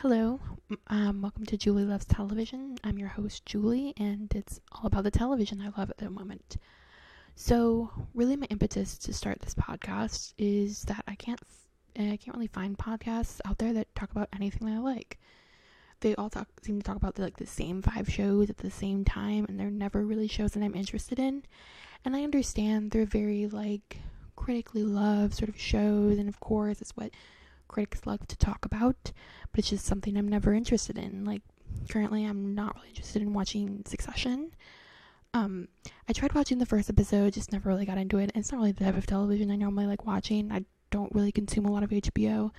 Hello, um, welcome to Julie Loves Television. I'm your host, Julie, and it's all about the television I love at the moment. So, really, my impetus to start this podcast is that I can't, I can't really find podcasts out there that talk about anything that I like. They all talk, seem to talk about the, like the same five shows at the same time, and they're never really shows that I'm interested in. And I understand they're very like critically loved sort of shows, and of course, it's what critics love to talk about, but it's just something I'm never interested in. Like currently I'm not really interested in watching Succession. Um, I tried watching the first episode, just never really got into it. It's not really the type of television I normally like watching. I don't really consume a lot of HBO.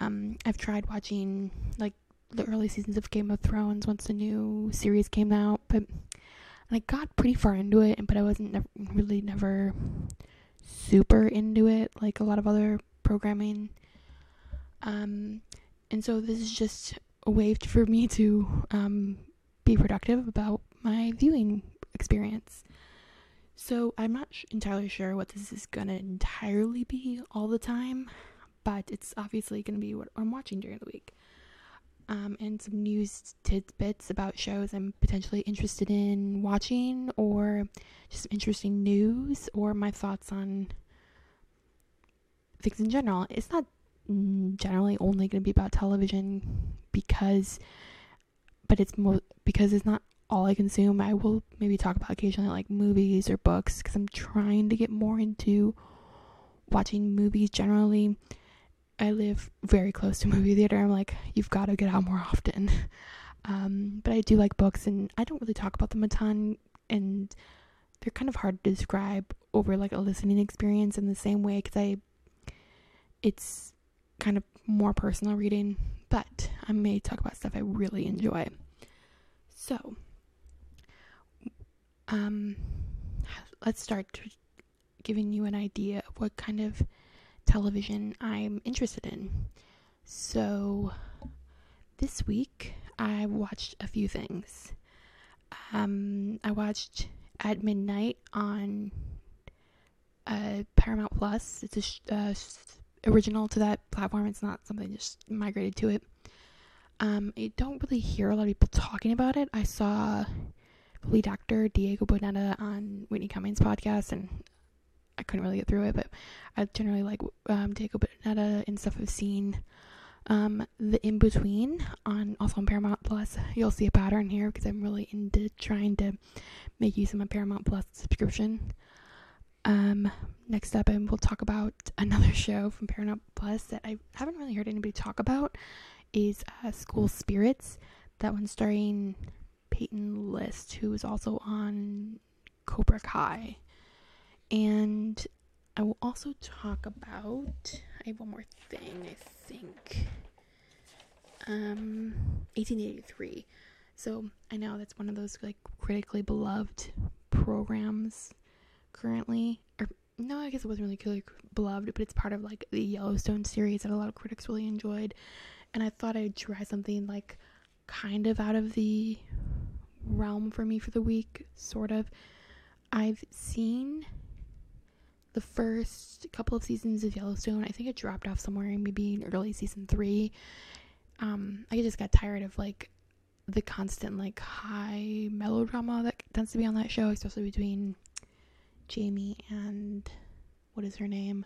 Um, I've tried watching like the early seasons of Game of Thrones once the new series came out, but I got pretty far into it, but I wasn't really never super into it like a lot of other programming. Um, and so this is just a way for me to um, be productive about my viewing experience. So I'm not sh- entirely sure what this is gonna entirely be all the time, but it's obviously gonna be what I'm watching during the week. Um, and some news tidbits about shows I'm potentially interested in watching, or just interesting news, or my thoughts on things in general. It's not generally only going to be about television because but it's mo- because it's not all I consume. I will maybe talk about occasionally like movies or books because I'm trying to get more into watching movies generally. I live very close to movie theater. I'm like, you've got to get out more often. Um, but I do like books, and I don't really talk about them a ton, and they're kind of hard to describe over like a listening experience in the same way because I, it's kind of more personal reading, but I may talk about stuff I really enjoy. So, um, let's start giving you an idea of what kind of television I'm interested in. So, this week I watched a few things. Um, I watched At Midnight on uh, Paramount Plus. It's a sh- uh, original to that platform. It's not something just migrated to it. Um, I don't really hear a lot of people talking about it. I saw lead actor Diego Boneta on Whitney Cummings' podcast, and I couldn't really get through it. But I generally like um, Diego Boneta and stuff I've seen. Um, the in between on also on Paramount Plus. You'll see a pattern here because I'm really into trying to make use of my Paramount Plus subscription. Um, next up, and we'll talk about another show from Paramount Plus that I haven't really heard anybody talk about. Is uh, School Spirits. That one starring Peyton List, who is also on Cobra Kai. And I will also talk about. I have one more thing. I think. Um, 1883. So I know that's one of those like critically beloved programs currently, or no, I guess it wasn't really really beloved, but it's part of like the Yellowstone series that a lot of critics really enjoyed. And I thought I'd try something like kind of out of the realm for me for the week, sort of. I've seen the first couple of seasons of Yellowstone. I think it dropped off somewhere maybe in early season three. Um, I just got tired of like the constant like high melodrama that tends to be on that show, especially between Jamie and what is her name?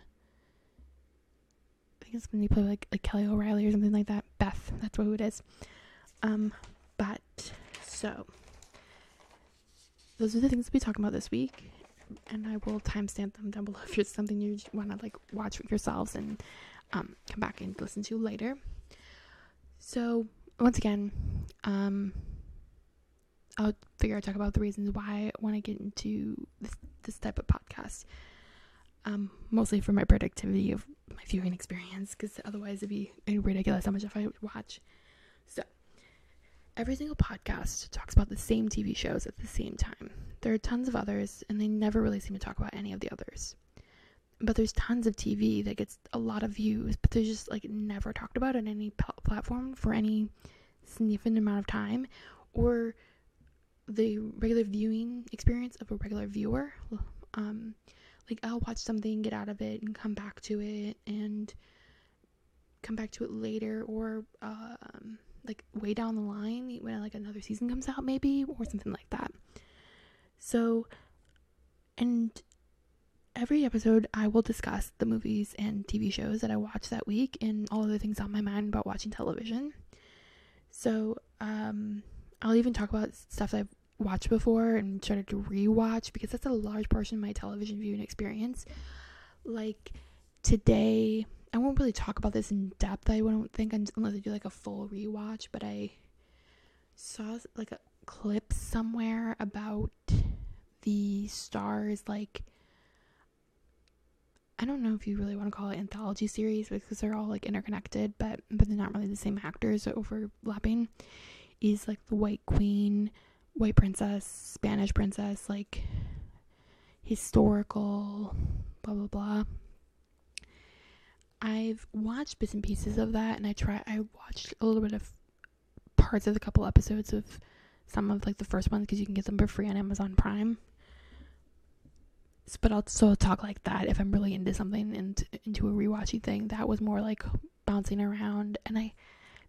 I think it's gonna be like like Kelly O'Reilly or something like that. Beth, that's what it is. Um, but so those are the things be talking about this week, and I will timestamp them down below if it's something you want to like watch yourselves and um, come back and listen to later. So once again, um, I'll figure out talk about the reasons why I want to get into this this type of podcast. Um, mostly for my productivity of my viewing experience, because otherwise it'd be ridiculous how much if I would watch. So, every single podcast talks about the same TV shows at the same time. There are tons of others, and they never really seem to talk about any of the others. But there's tons of TV that gets a lot of views, but they're just like never talked about on any p- platform for any significant amount of time, or the regular viewing experience of a regular viewer. Um, like I'll watch something, get out of it, and come back to it, and come back to it later or um, like way down the line when like another season comes out maybe or something like that. So and every episode I will discuss the movies and TV shows that I watched that week and all of the things on my mind about watching television. So um I'll even talk about stuff I've watched before and started to rewatch because that's a large portion of my television viewing experience. Like today, I won't really talk about this in depth. I don't think unless I do like a full rewatch, but I saw like a clip somewhere about the stars like I don't know if you really want to call it anthology series because they're all like interconnected, but but they're not really the same actors overlapping. Is like the White Queen, White Princess, Spanish Princess, like historical, blah blah blah. I've watched bits and pieces of that, and I try. I watched a little bit of parts of a couple episodes of some of like the first ones because you can get them for free on Amazon Prime. But I'll still talk like that if I'm really into something and into a rewatching thing. That was more like bouncing around, and I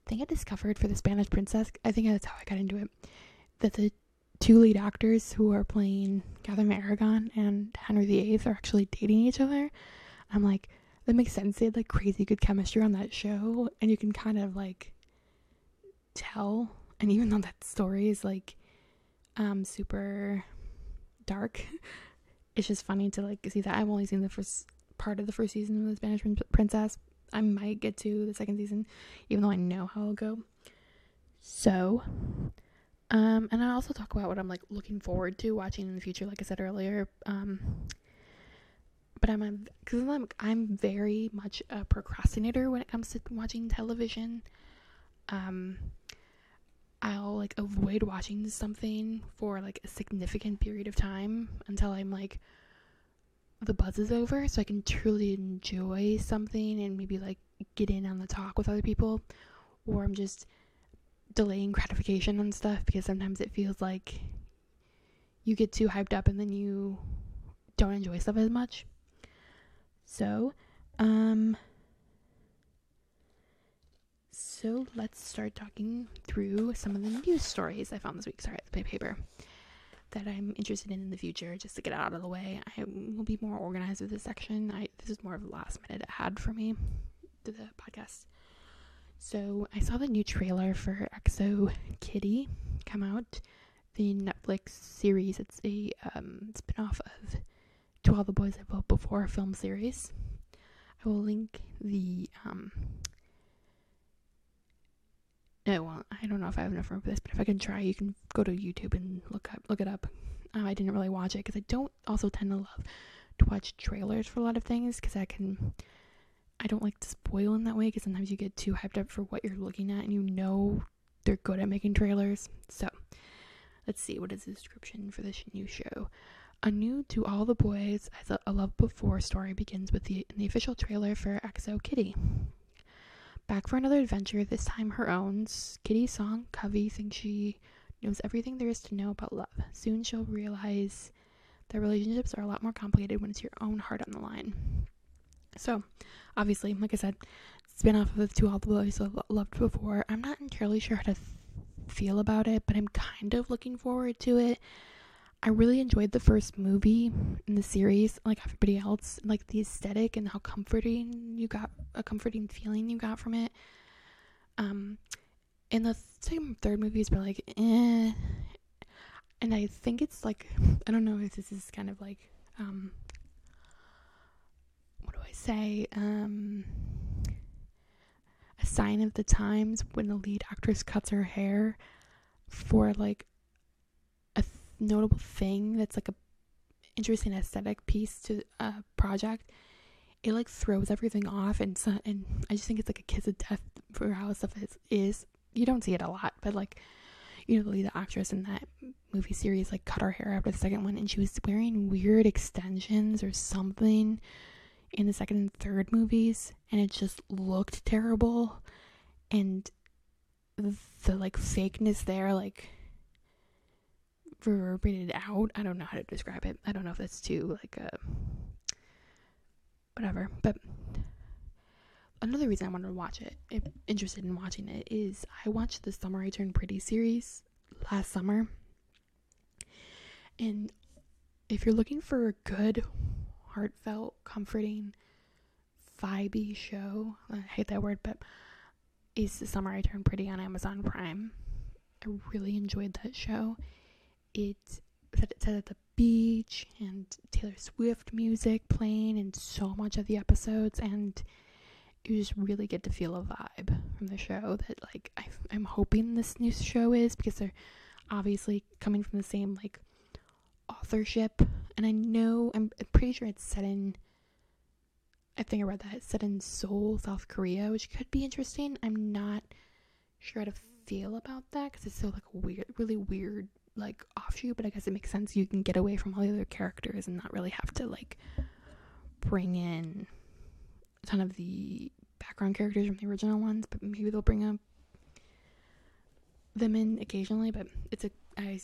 think I discovered for the Spanish Princess. I think that's how I got into it. That the two lead actors who are playing Catherine Aragon and Henry VIII are actually dating each other. I'm like, that makes sense. They had like crazy good chemistry on that show, and you can kind of like tell. And even though that story is like um super dark, it's just funny to like see that. I've only seen the first part of the first season of the Spanish Princess. I might get to the second season, even though I know how it'll go. So, um, and I also talk about what I'm like looking forward to watching in the future. Like I said earlier, um, but I'm because I'm I'm very much a procrastinator when it comes to watching television. Um, I'll like avoid watching something for like a significant period of time until I'm like the buzz is over so I can truly enjoy something and maybe like get in on the talk with other people or I'm just delaying gratification and stuff because sometimes it feels like you get too hyped up and then you don't enjoy stuff as much. So, um, so let's start talking through some of the news stories I found this week. Sorry, my paper that I'm interested in in the future, just to get it out of the way. I will be more organized with this section. I this is more of a last minute ad for me to the podcast. So I saw the new trailer for XO Kitty come out, the Netflix series. It's a um, spin-off of to All the Boys I've Loved Before film series. I will link the um no, well, I don't know if I have enough room for this, but if I can try, you can go to YouTube and look up look it up. Uh, I didn't really watch it because I don't also tend to love to watch trailers for a lot of things because I can I don't like to spoil in that way because sometimes you get too hyped up for what you're looking at and you know they're good at making trailers. So let's see what is the description for this new show. A new to all the boys as a, a love before story begins with the the official trailer for XO Kitty. Back for another adventure, this time her own. Kitty's song, Covey, thinks she knows everything there is to know about love. Soon she'll realize that relationships are a lot more complicated when it's your own heart on the line. So, obviously, like I said, spin off of the two All the Boys I've Loved Before. I'm not entirely sure how to th- feel about it, but I'm kind of looking forward to it. I really enjoyed the first movie in the series, like everybody else, like the aesthetic and how comforting you got a comforting feeling you got from it. Um, and the second, third movie is like, eh. And I think it's like, I don't know if this is kind of like, um, I say? Um, a sign of the times when the lead actress cuts her hair for like a notable thing that's like a interesting aesthetic piece to a project it like throws everything off and so, and I just think it's like a kiss of death for how stuff is is you don't see it a lot but like you know the lead actress in that movie series like cut her hair after the second one and she was wearing weird extensions or something in the second and third movies and it just looked terrible and the like fakeness there like reverberated out. I don't know how to describe it. I don't know if that's too like a uh, whatever, but another reason I wanted to watch it, if interested in watching it, is I watched the Summer I Turned Pretty series last summer. And if you're looking for a good, heartfelt, comforting, vibey show, I hate that word, but is The Summer I Turned Pretty on Amazon Prime. I really enjoyed that show. It set, set at the beach and Taylor Swift music playing in so much of the episodes, and you just really get to feel a vibe from the show that like I, I'm hoping this new show is because they're obviously coming from the same like authorship, and I know I'm pretty sure it's set in. I think I read that it's set in Seoul, South Korea, which could be interesting. I'm not sure how to feel about that because it's so like weird, really weird like offshoot, but I guess it makes sense. You can get away from all the other characters and not really have to like bring in a ton of the background characters from the original ones, but maybe they'll bring up them in occasionally. But it's a I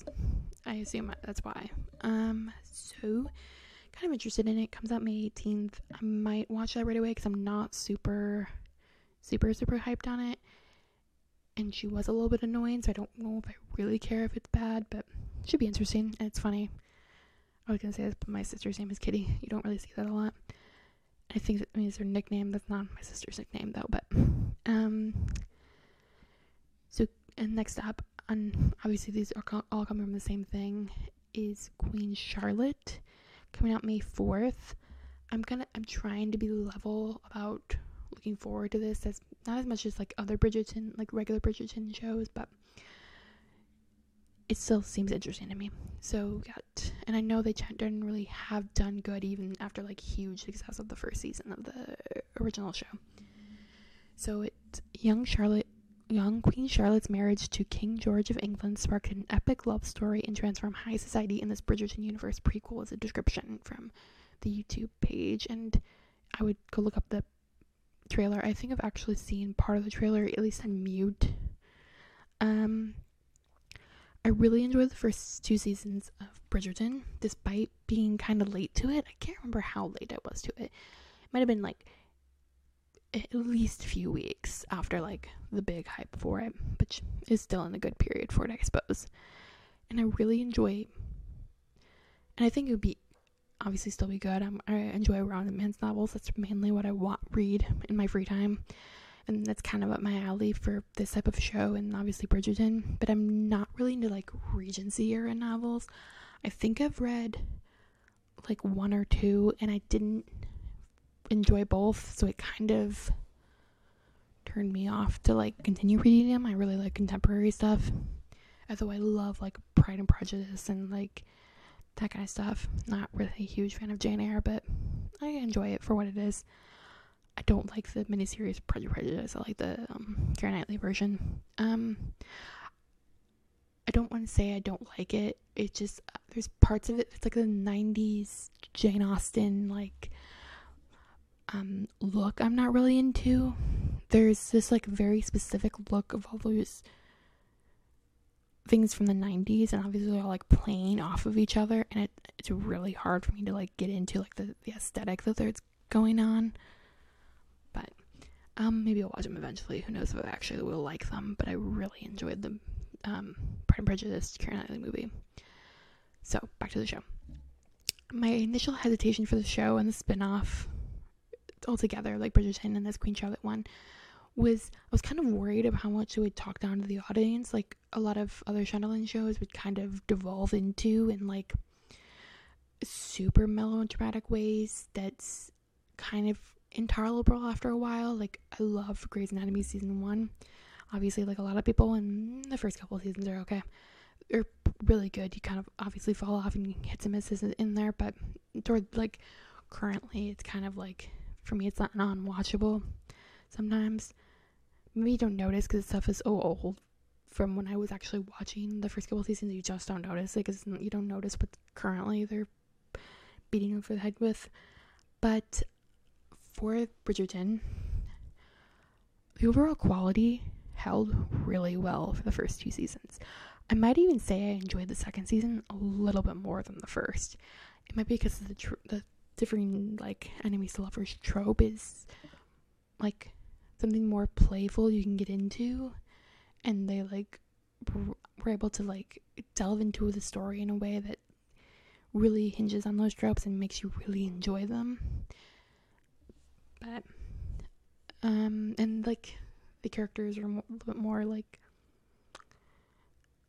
I assume that's why. Um, so kind of interested in it. Comes out May 18th. I might watch that right away because I'm not super super super hyped on it and she was a little bit annoying, so I don't know if I really care if it's bad, but it should be interesting and it's funny. I was gonna say this, but my sister's name is Kitty. You don't really see that a lot. I think that means her nickname. That's not my sister's nickname though, but um. And next up, and obviously these are all coming from the same thing, is Queen Charlotte, coming out May fourth. I'm gonna I'm trying to be level about looking forward to this as not as much as like other Bridgerton, like regular Bridgerton shows, but it still seems interesting to me. So got, and I know they didn't really have done good even after like huge success of the first season of the original show. So it young Charlotte, young Queen Charlotte's marriage to King George of England sparked an epic love story and transformed high society in this Bridgerton universe. Prequel is a description from the YouTube page, and I would go look up the trailer. I think I've actually seen part of the trailer, at least on mute. Um, I really enjoyed the first two seasons of Bridgerton, despite being kind of late to it. I can't remember how late I was to it. It might have been like at least a few weeks after like the big hype for it, which is still in a good period for it, I suppose. And I really enjoy, and I think it would be obviously still be good. I enjoy romance novels. That's mainly what I want read in my free time, and that's kind of up my alley for this type of show. And obviously Bridgerton, but I'm not really into like Regency era novels. I think I've read like one or two, and I didn't enjoy both, so it kind of turned me off to like continue reading them. I really like contemporary stuff. Although I love like Pride and Prejudice and like that kind of stuff. Not really a huge fan of Jane Eyre, but I enjoy it for what it is. I don't like the miniseries Pride and Prejudice. I like the um, Keira Knightley version. Um, I don't want to say I don't like it. It just uh, there's parts of it. It's like the '90s Jane Austen like um look. I'm not really into. There's this like very specific look of all those things from the 90s and obviously they're all like playing off of each other and it, it's really hard for me to like get into like the, the aesthetic that there's going on but um maybe i'll watch them eventually who knows if i actually will like them but i really enjoyed the um pride and prejudice Keira Knightley movie so back to the show my initial hesitation for the show and the spin-off altogether like bridgerton and this queen charlotte one was I was kind of worried about how much it would talk down to the audience, like a lot of other Shondaland shows would kind of devolve into in like super melodramatic ways that's kind of intolerable after a while. Like I love Grey's Anatomy season one. Obviously, like a lot of people, and the first couple seasons are okay. They're really good. You kind of obviously fall off and hit some misses in there, but toward like currently, it's kind of like for me, it's not non-watchable sometimes maybe you don't notice because stuff is so old from when I was actually watching the first couple seasons. You just don't notice it because you don't notice what currently they're beating over the head with. But for Bridgerton, the overall quality held really well for the first two seasons. I might even say I enjoyed the second season a little bit more than the first. It might be because of the tr- the differing like enemies to lovers trope is like something more playful you can get into. And they like were able to like delve into the story in a way that really hinges on those tropes and makes you really enjoy them. But um and like the characters are a little bit more like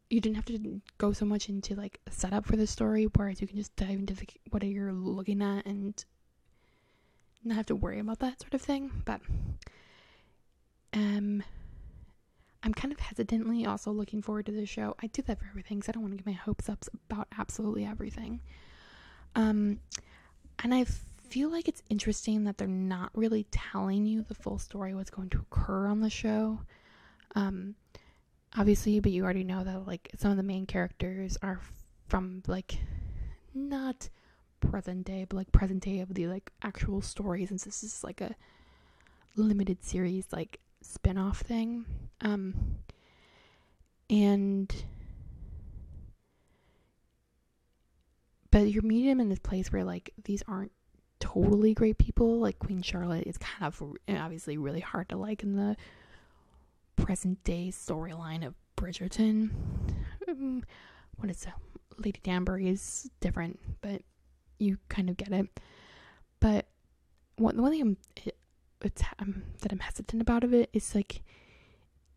you didn't have to go so much into like setup for the story whereas you can just dive into the, what you're looking at and not have to worry about that sort of thing but um I'm kind of hesitantly also looking forward to the show. I do that for everything so I don't want to get my hopes up about absolutely everything. Um, and I feel like it's interesting that they're not really telling you the full story what's going to occur on the show. Um, obviously, but you already know that like some of the main characters are from like not present day, but like present day of the like actual stories, since this is like a limited series, like spin-off thing. Um and but you're meeting him in this place where like these aren't totally great people like queen charlotte is kind of obviously really hard to like in the present day storyline of bridgerton. Um, what is it lady danbury is different but you kind of get it. But one, the one thing I'm it's um, that I'm hesitant about of it is like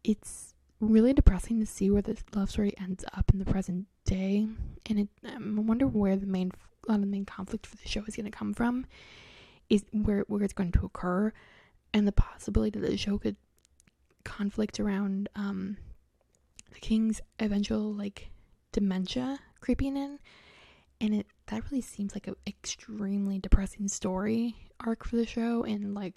it's really depressing to see where this love story ends up in the present day, and it um, I wonder where the main a lot of the main conflict for the show is going to come from, is where where it's going to occur, and the possibility that the show could conflict around um the king's eventual like dementia creeping in and it that really seems like an extremely depressing story arc for the show and like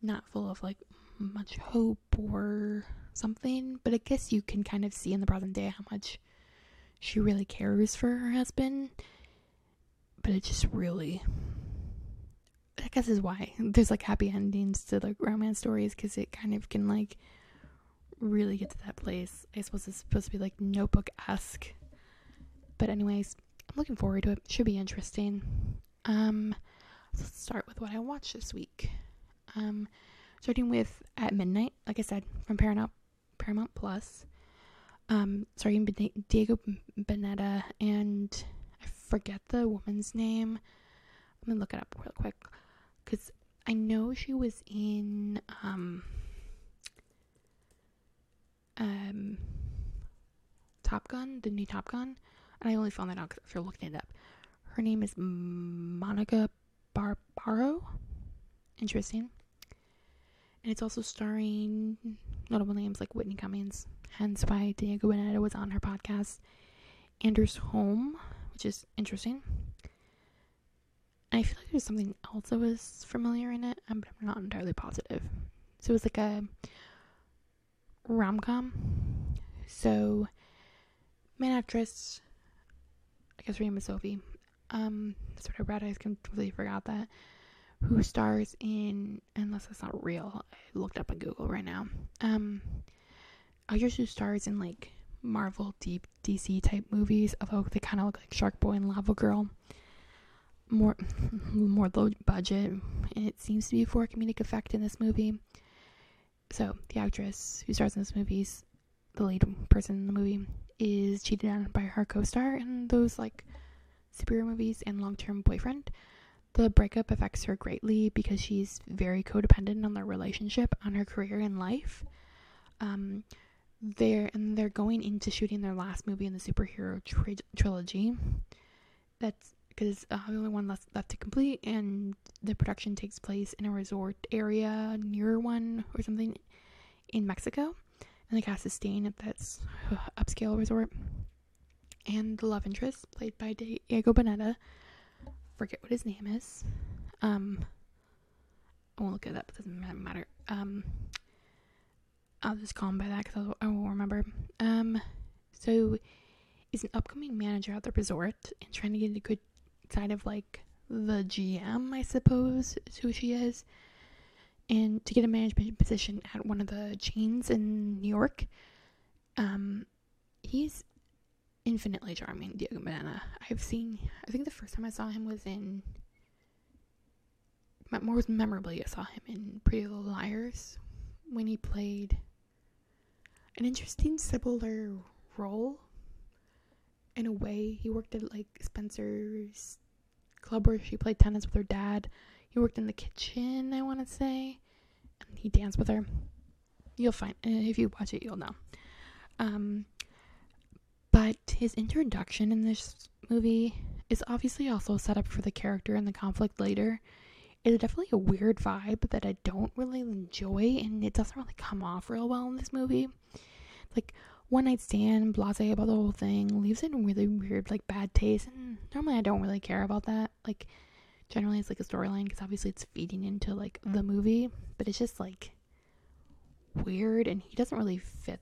not full of like much hope or something. But I guess you can kind of see in the present day how much she really cares for her husband. But it just really, I guess, is why there's like happy endings to like romance stories because it kind of can like really get to that place. I suppose it's supposed to be like notebook esque. But, anyways, I'm looking forward to it. Should be interesting. Um, let's start with what I watched this week. Um, starting with At Midnight, like I said, from Paramount Paramount Plus. Um, starting Diego Boneta and I forget the woman's name. Let me look it up real quick because I know she was in um, um, Top Gun, the new Top Gun, and I only found that out you're looking it up, her name is Monica Barbaro. Interesting and it's also starring notable names like Whitney Cummings, hence why Diego Boneta was on her podcast. Anders Holm, which is interesting. I feel like there's something else that was familiar in it, but I'm not entirely positive. So it was like a rom com. So, main actress, I guess her name is Sophie. Um, that's what I read. I completely forgot that who stars in unless that's not real i looked up on google right now um actress who stars in like marvel deep dc type movies although they kind of look like shark boy and lava girl more more low budget and it seems to be for comedic effect in this movie so the actress who stars in this movie the lead person in the movie is cheated on by her co-star in those like superhero movies and long-term boyfriend the breakup affects her greatly because she's very codependent on their relationship, on her career in life. Um, they're and they're going into shooting their last movie in the superhero tri- trilogy. That's because uh, the only one left, left to complete, and the production takes place in a resort area near one or something in Mexico, and the cast is staying at this upscale resort. And the love interest, played by Diego Boneta, forget what his name is. Um, I won't look it up. It doesn't matter. Um, I'll just call him by that because I won't remember. Um, so he's an upcoming manager at the resort and trying to get a good side of like the GM, I suppose, is who she is, and to get a management position at one of the chains in New York. Um, he's infinitely charming, Diego Boneta. I've seen, I think the first time I saw him was in, more memorably, I saw him in Pretty Little Liars when he played an interesting similar role. In a way, he worked at like Spencer's club where she played tennis with her dad. He worked in the kitchen, I want to say, and he danced with her. You'll find if you watch it, you'll know. Um, but his introduction in this movie is obviously also set up for the character and the conflict later. It's definitely a weird vibe that I don't really enjoy, and it doesn't really come off real well in this movie. Like, one night stand, blase about the whole thing, leaves it in really weird, like, bad taste, and normally I don't really care about that. Like, generally it's like a storyline because obviously it's feeding into, like, the movie, but it's just, like, weird, and he doesn't really fit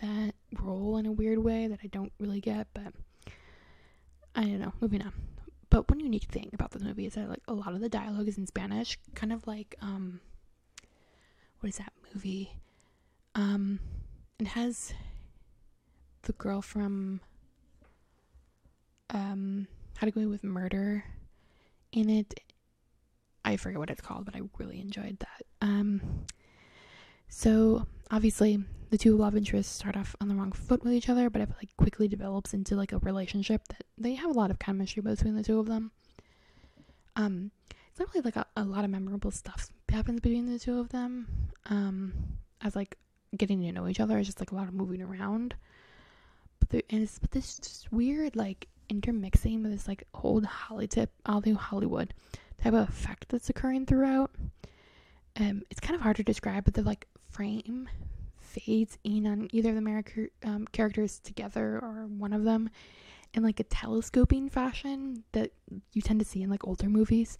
that role in a weird way that I don't really get, but I don't know. Moving on. But one unique thing about the movie is that like a lot of the dialogue is in Spanish, kind of like um what is that movie? Um it has the girl from um How to Go with Murder in it. I forget what it's called, but I really enjoyed that. Um so obviously the two love interests start off on the wrong foot with each other, but it like quickly develops into like a relationship that they have a lot of chemistry between the two of them. Um, it's not really like a, a lot of memorable stuff happens between the two of them. Um, as like getting to know each other, it's just like a lot of moving around. But and it's but this just weird like intermixing with this like old Hollywood, Hollywood type of effect that's occurring throughout. Um, it's kind of hard to describe, but the like frame fades in on either of the America, um, characters together or one of them in like a telescoping fashion that you tend to see in like older movies.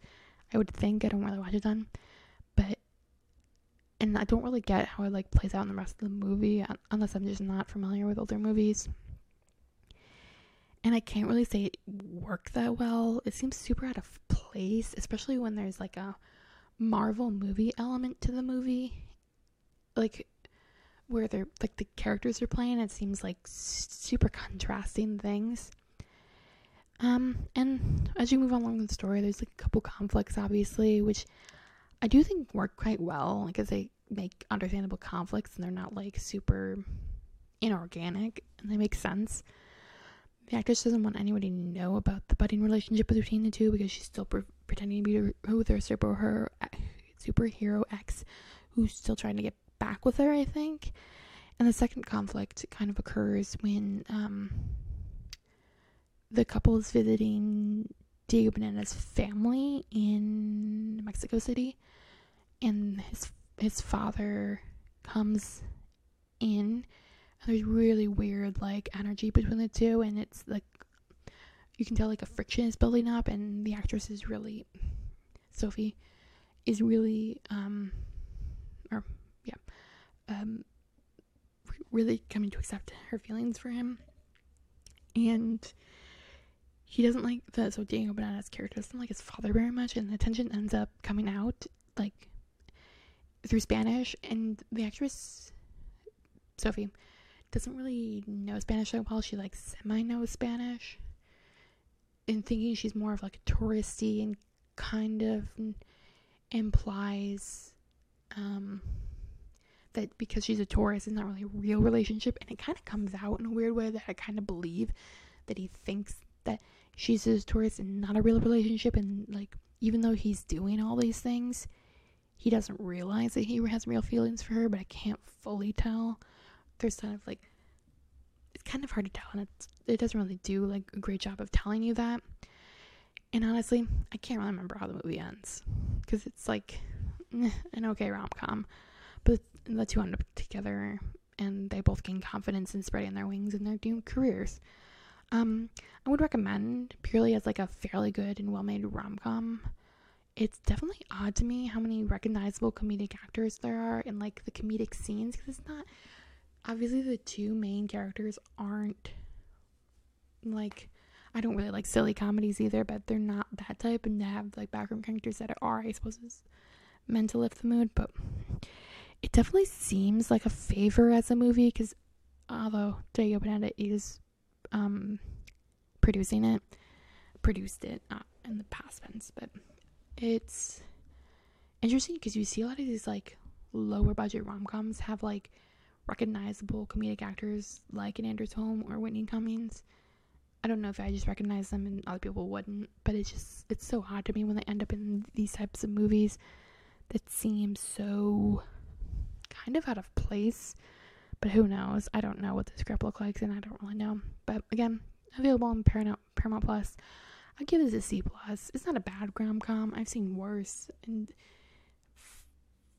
I would think I don't really watch it done, but and I don't really get how it like plays out in the rest of the movie unless I'm just not familiar with older movies. And I can't really say it worked that well. It seems super out of place, especially when there's like a Marvel movie element to the movie. Like where they're like the characters are playing it seems like super contrasting things um and as you move along the story there's like a couple conflicts obviously which i do think work quite well because they make understandable conflicts and they're not like super inorganic and they make sense the actress doesn't want anybody to know about the budding relationship between the two because she's still pre- pretending to be with her super her superhero ex who's still trying to get back with her, I think. And the second conflict kind of occurs when um, the couple is visiting Diego Boneta's family in Mexico City, and his his father comes in. And there's really weird like energy between the two, and it's like you can tell like a friction is building up, and the actress is really Sophie is really um or yeah um, really coming to accept her feelings for him. And he doesn't like the so Diego Boneta's character doesn't like his father very much, and the tension ends up coming out like through Spanish, and the actress Sophie doesn't really know Spanish that well. She like semi knows Spanish, and thinking she's more of like a touristy and kind of implies um that because she's a tourist, it's not really a real relationship, and it kind of comes out in a weird way that I kind of believe that he thinks that she's a tourist and not a real relationship, and like even though he's doing all these things, he doesn't realize that he has real feelings for her, but I can't fully tell. There's kind of like it's kind of hard to tell, and it doesn't really do like a great job of telling you that. And honestly, I can't really remember how the movie ends because it's like an okay rom com. But the two end up together and they both gain confidence in spreading their wings in their new careers. Um, I would recommend purely as like a fairly good and well made rom com. It's definitely odd to me how many recognizable comedic actors there are in like the comedic scenes because it's not obviously the two main characters aren't like I don't really like silly comedies either, but they're not that type and they have like background characters that are, I suppose, is meant to lift the mood, but it definitely seems like a favor as a movie because although Diego Boneta is um, producing it, produced it, not in the past tense, but it's interesting because you see a lot of these like lower budget rom coms have like recognizable comedic actors like in Anders Holm or Whitney Cummings. I don't know if I just recognize them and other people wouldn't, but it's just it's so odd to me when they end up in these types of movies that seem so kind of out of place. But who knows? I don't know what the script looks like, and I don't really know. But again, available on Paramount Paramount Plus. I give this a C plus. It's not a bad rom com. I've seen worse, and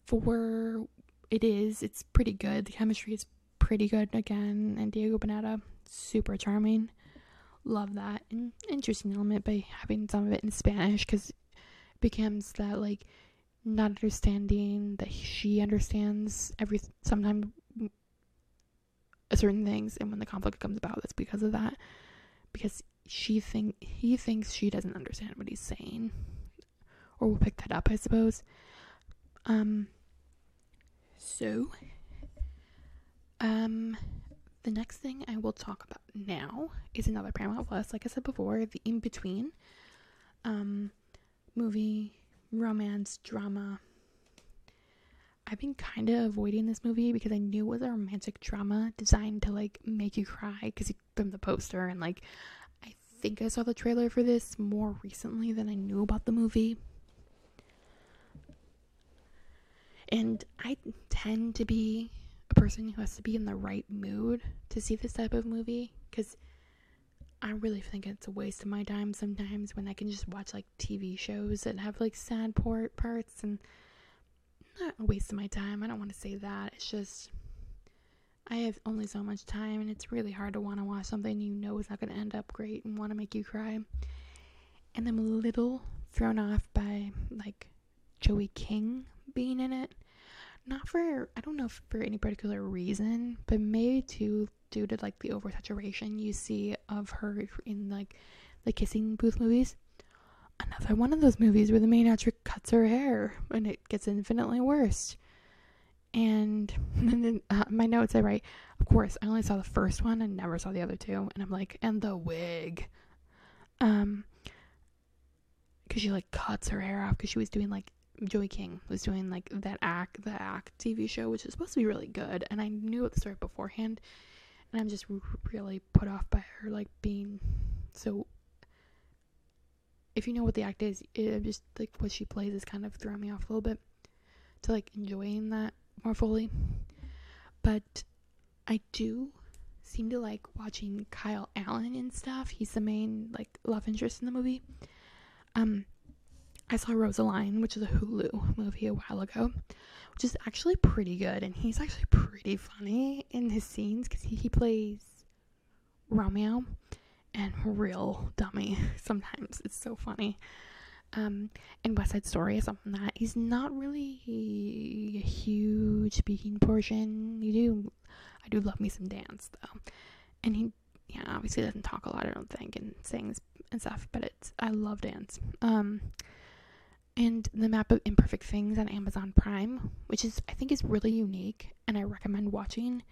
for it is, it's pretty good. The chemistry is pretty good again, and Diego Boneta, super charming. Love that. Interesting element by having some of it in Spanish because it becomes that like not understanding that she understands every sometimes certain things, and when the conflict comes about, that's because of that. Because she think he thinks she doesn't understand what he's saying, or we'll pick that up, I suppose. Um. So, um, the next thing I will talk about now is another Paramount Plus. Like I said before, the in between, um, movie, romance, drama. I've been kind of avoiding this movie because I knew it was a romantic drama designed to like make you cry because from the poster and like I think I saw the trailer for this more recently than I knew about the movie. And I tend to be a person who has to be in the right mood to see this type of movie because I really think it's a waste of my time sometimes when I can just watch like TV shows that have like sad port parts and not a waste of my time. I don't want to say that. It's just I have only so much time and it's really hard to want to watch something you know is not going to end up great and want to make you cry. And I'm a little thrown off by like Joey King being in it. Not for I don't know for any particular reason, but maybe too due to like the oversaturation you see of her in like the kissing booth movies. Another one of those movies where the main actress cuts her hair and it gets infinitely worse. And, and then uh, my notes I write, of course, I only saw the first one and never saw the other two. And I'm like, and the wig. Um, because she like cuts her hair off because she was doing like Joey King was doing like that act, the act TV show, which is supposed to be really good, and I knew the story beforehand, and I'm just really put off by her like being so. If you know what the act is, it just like what she plays is kind of throwing me off a little bit to like enjoying that more fully, but I do seem to like watching Kyle Allen and stuff. He's the main like love interest in the movie. Um, I saw Rosaline, which is a Hulu movie a while ago, which is actually pretty good. And he's actually pretty funny in his scenes because he, he plays Romeo and real dummy sometimes. It's so funny. Um, and West Side Story is something that he's not really a huge speaking portion. You do, I do love me some dance though, and he, yeah, obviously doesn't talk a lot. I don't think and sings and stuff, but it's I love dance. Um, and the map of imperfect things on Amazon Prime, which is I think is really unique and I recommend watching.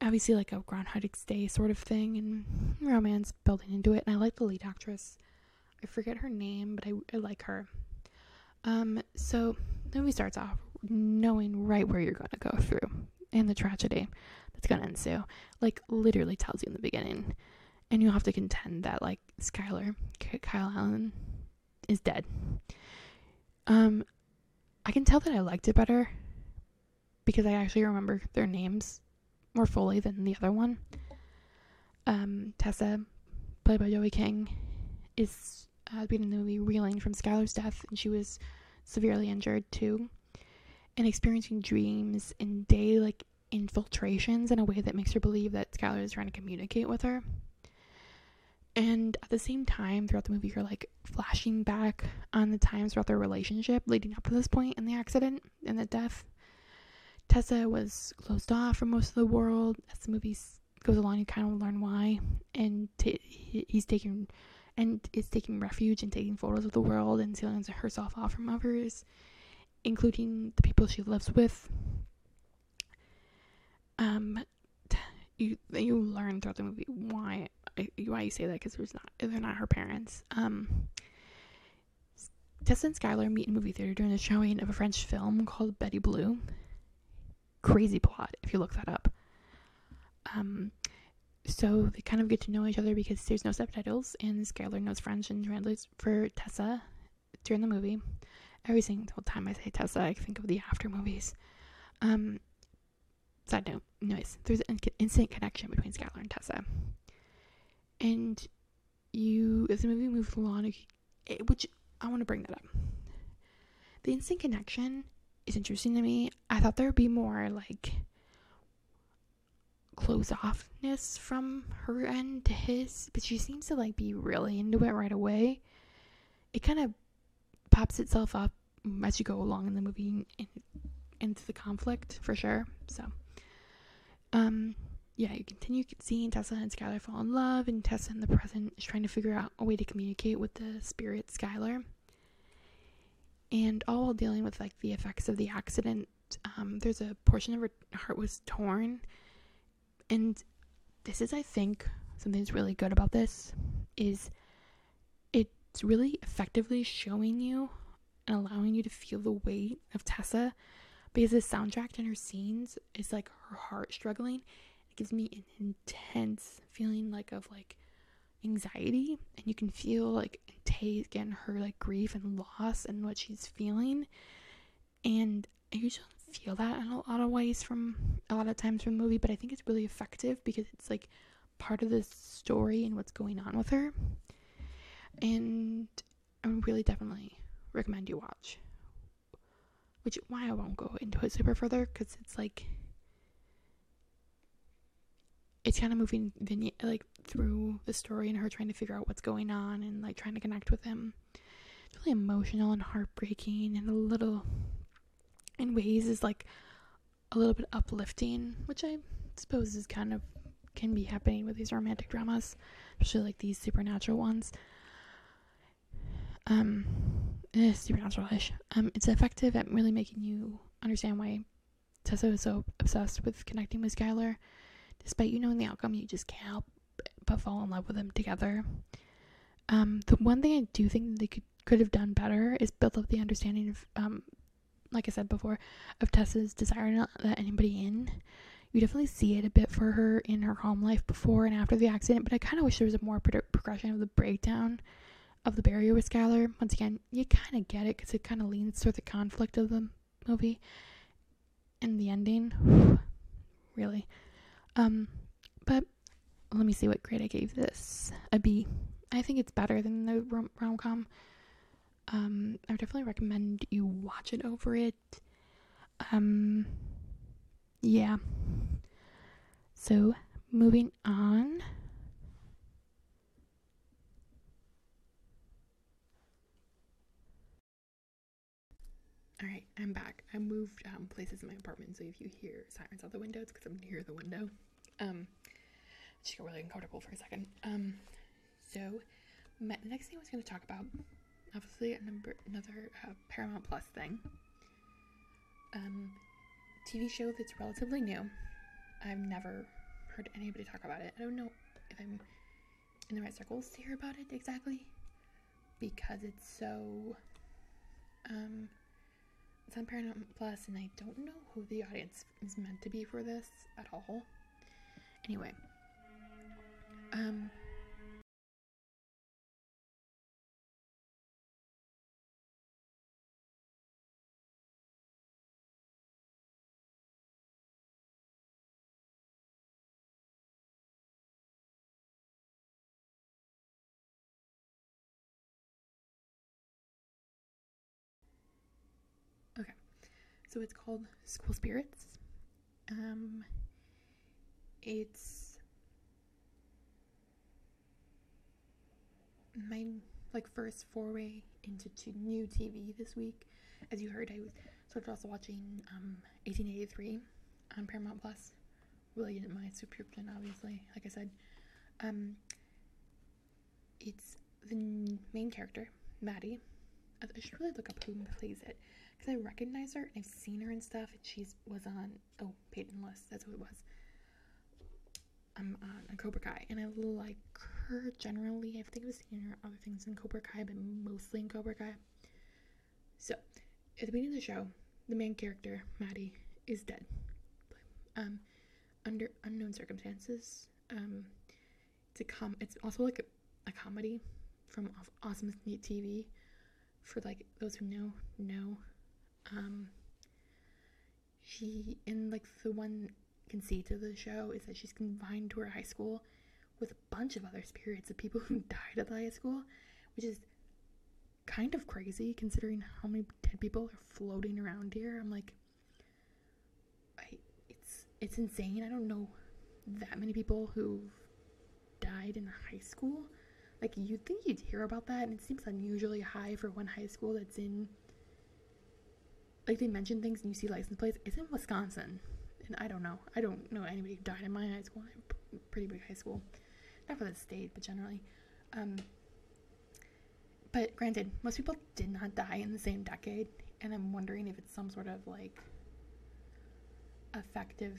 Obviously like a Groundhog Day sort of thing and romance building into it. And I like the lead actress. I forget her name, but I, I like her. Um, so the movie starts off knowing right where you're going to go through and the tragedy that's going to ensue. Like literally tells you in the beginning, and you'll have to contend that like Skylar, Kyle Allen, is dead. Um, I can tell that I liked it better because I actually remember their names more fully than the other one. Um, Tessa, played by Joey King, is uh, in the movie reeling from Skylar's death, and she was severely injured too, and experiencing dreams and day like infiltrations in a way that makes her believe that Skylar is trying to communicate with her. And at the same time, throughout the movie, you're like flashing back on the times throughout their relationship leading up to this point in the accident and the death. Tessa was closed off from most of the world. As the movie goes along, you kind of learn why. And t- he's taking and is taking refuge and taking photos of the world and sealing herself off from others, including the people she lives with. Um, you you learn throughout the movie why why you say that because there's not they're not her parents. Um, Tessa and Skylar meet in movie theater during the showing of a French film called Betty Blue. Crazy plot, if you look that up. Um, so they kind of get to know each other because there's no subtitles, and Skylar knows French and translates for Tessa during the movie. Every single time I say Tessa, I think of the after movies. Um, side note, anyways, there's an instant connection between Skylar and Tessa. And you, as the movie moves along, which I want to bring that up. The instant connection is interesting to me. I thought there would be more like close offness from her end to his, but she seems to like be really into it right away. It kind of pops itself up as you go along in the movie in, into the conflict for sure. So, um, yeah, you continue seeing Tessa and Skylar fall in love, and Tessa in the present is trying to figure out a way to communicate with the spirit Skylar. And all while dealing with like the effects of the accident, um, there's a portion of her heart was torn, and this is, I think, something that's really good about this is it's really effectively showing you and allowing you to feel the weight of Tessa because the soundtrack and her scenes is like her heart struggling gives me an intense feeling like of like anxiety and you can feel like Tay getting her like grief and loss and what she's feeling. And I usually feel that in a lot of ways from a lot of times from the movie but I think it's really effective because it's like part of the story and what's going on with her. And I would really definitely recommend you watch which why I won't go into it super further because it's like it's kind of moving vignette like through the story and her trying to figure out what's going on and like trying to connect with him. It's really emotional and heartbreaking and a little in ways is like a little bit uplifting, which I suppose is kind of can be happening with these romantic dramas, especially like these supernatural ones. Um, eh, supernatural-ish. Um, it's effective at really making you understand why Tessa is so obsessed with connecting with Skylar despite you knowing the outcome, you just can't help but fall in love with them together. Um, the one thing I do think they could could have done better is build up the understanding of, um, like I said before, of Tessa's desire not to let anybody in. You definitely see it a bit for her in her home life before and after the accident, but I kind of wish there was a more pro- progression of the breakdown of the barrier with Skylar. Once again, you kind of get it because it kind of leans toward the conflict of the movie and the ending. really. Um, but let me see what grade I gave this. A B. I think it's better than the rom- rom-com. Um, I would definitely recommend you watch it over it. Um, yeah. So, moving on. All right, I'm back. I moved um, places in my apartment, so if you hear sirens out the window, it's because I'm near the window. Um, just got really uncomfortable for a second. Um, so my, the next thing I was going to talk about, obviously a number, another uh, Paramount Plus thing. Um, TV show that's relatively new. I've never heard anybody talk about it. I don't know if I'm in the right circles to hear about it exactly because it's so um it's on Paramount Plus and I don't know who the audience is meant to be for this at all. Anyway, um, Okay, so it's called School Spirits. Um, it's my like first foray into new TV this week. As you heard, I started also watching um, 1883 on Paramount Plus. Really into my subscription, obviously. Like I said, um, it's the main character, Maddie. I should really look up who plays it because I recognize her and I've seen her and stuff. And she was on oh Peyton List. That's who it was. I'm on Cobra Kai, and I like her generally. I think I've seen her other things in Cobra Kai, but mostly in Cobra Kai. So, at the beginning of the show, the main character, Maddie, is dead. Um, under unknown circumstances. Um, it's a com. It's also like a, a comedy from Awesome TV. For like those who know, know. Um, she in like the one conceit of the show is that she's confined to her high school with a bunch of other spirits of people who died at the high school, which is kind of crazy considering how many dead people are floating around here. I'm like, I, it's it's insane. I don't know that many people who've died in high school. Like you'd think you'd hear about that, and it seems unusually high for one high school that's in. Like they mention things and you see license plates. It's in Wisconsin, and I don't know. I don't know anybody who died in my high school. Pretty big high school, not for the state, but generally. Um, but granted, most people did not die in the same decade, and I'm wondering if it's some sort of like effective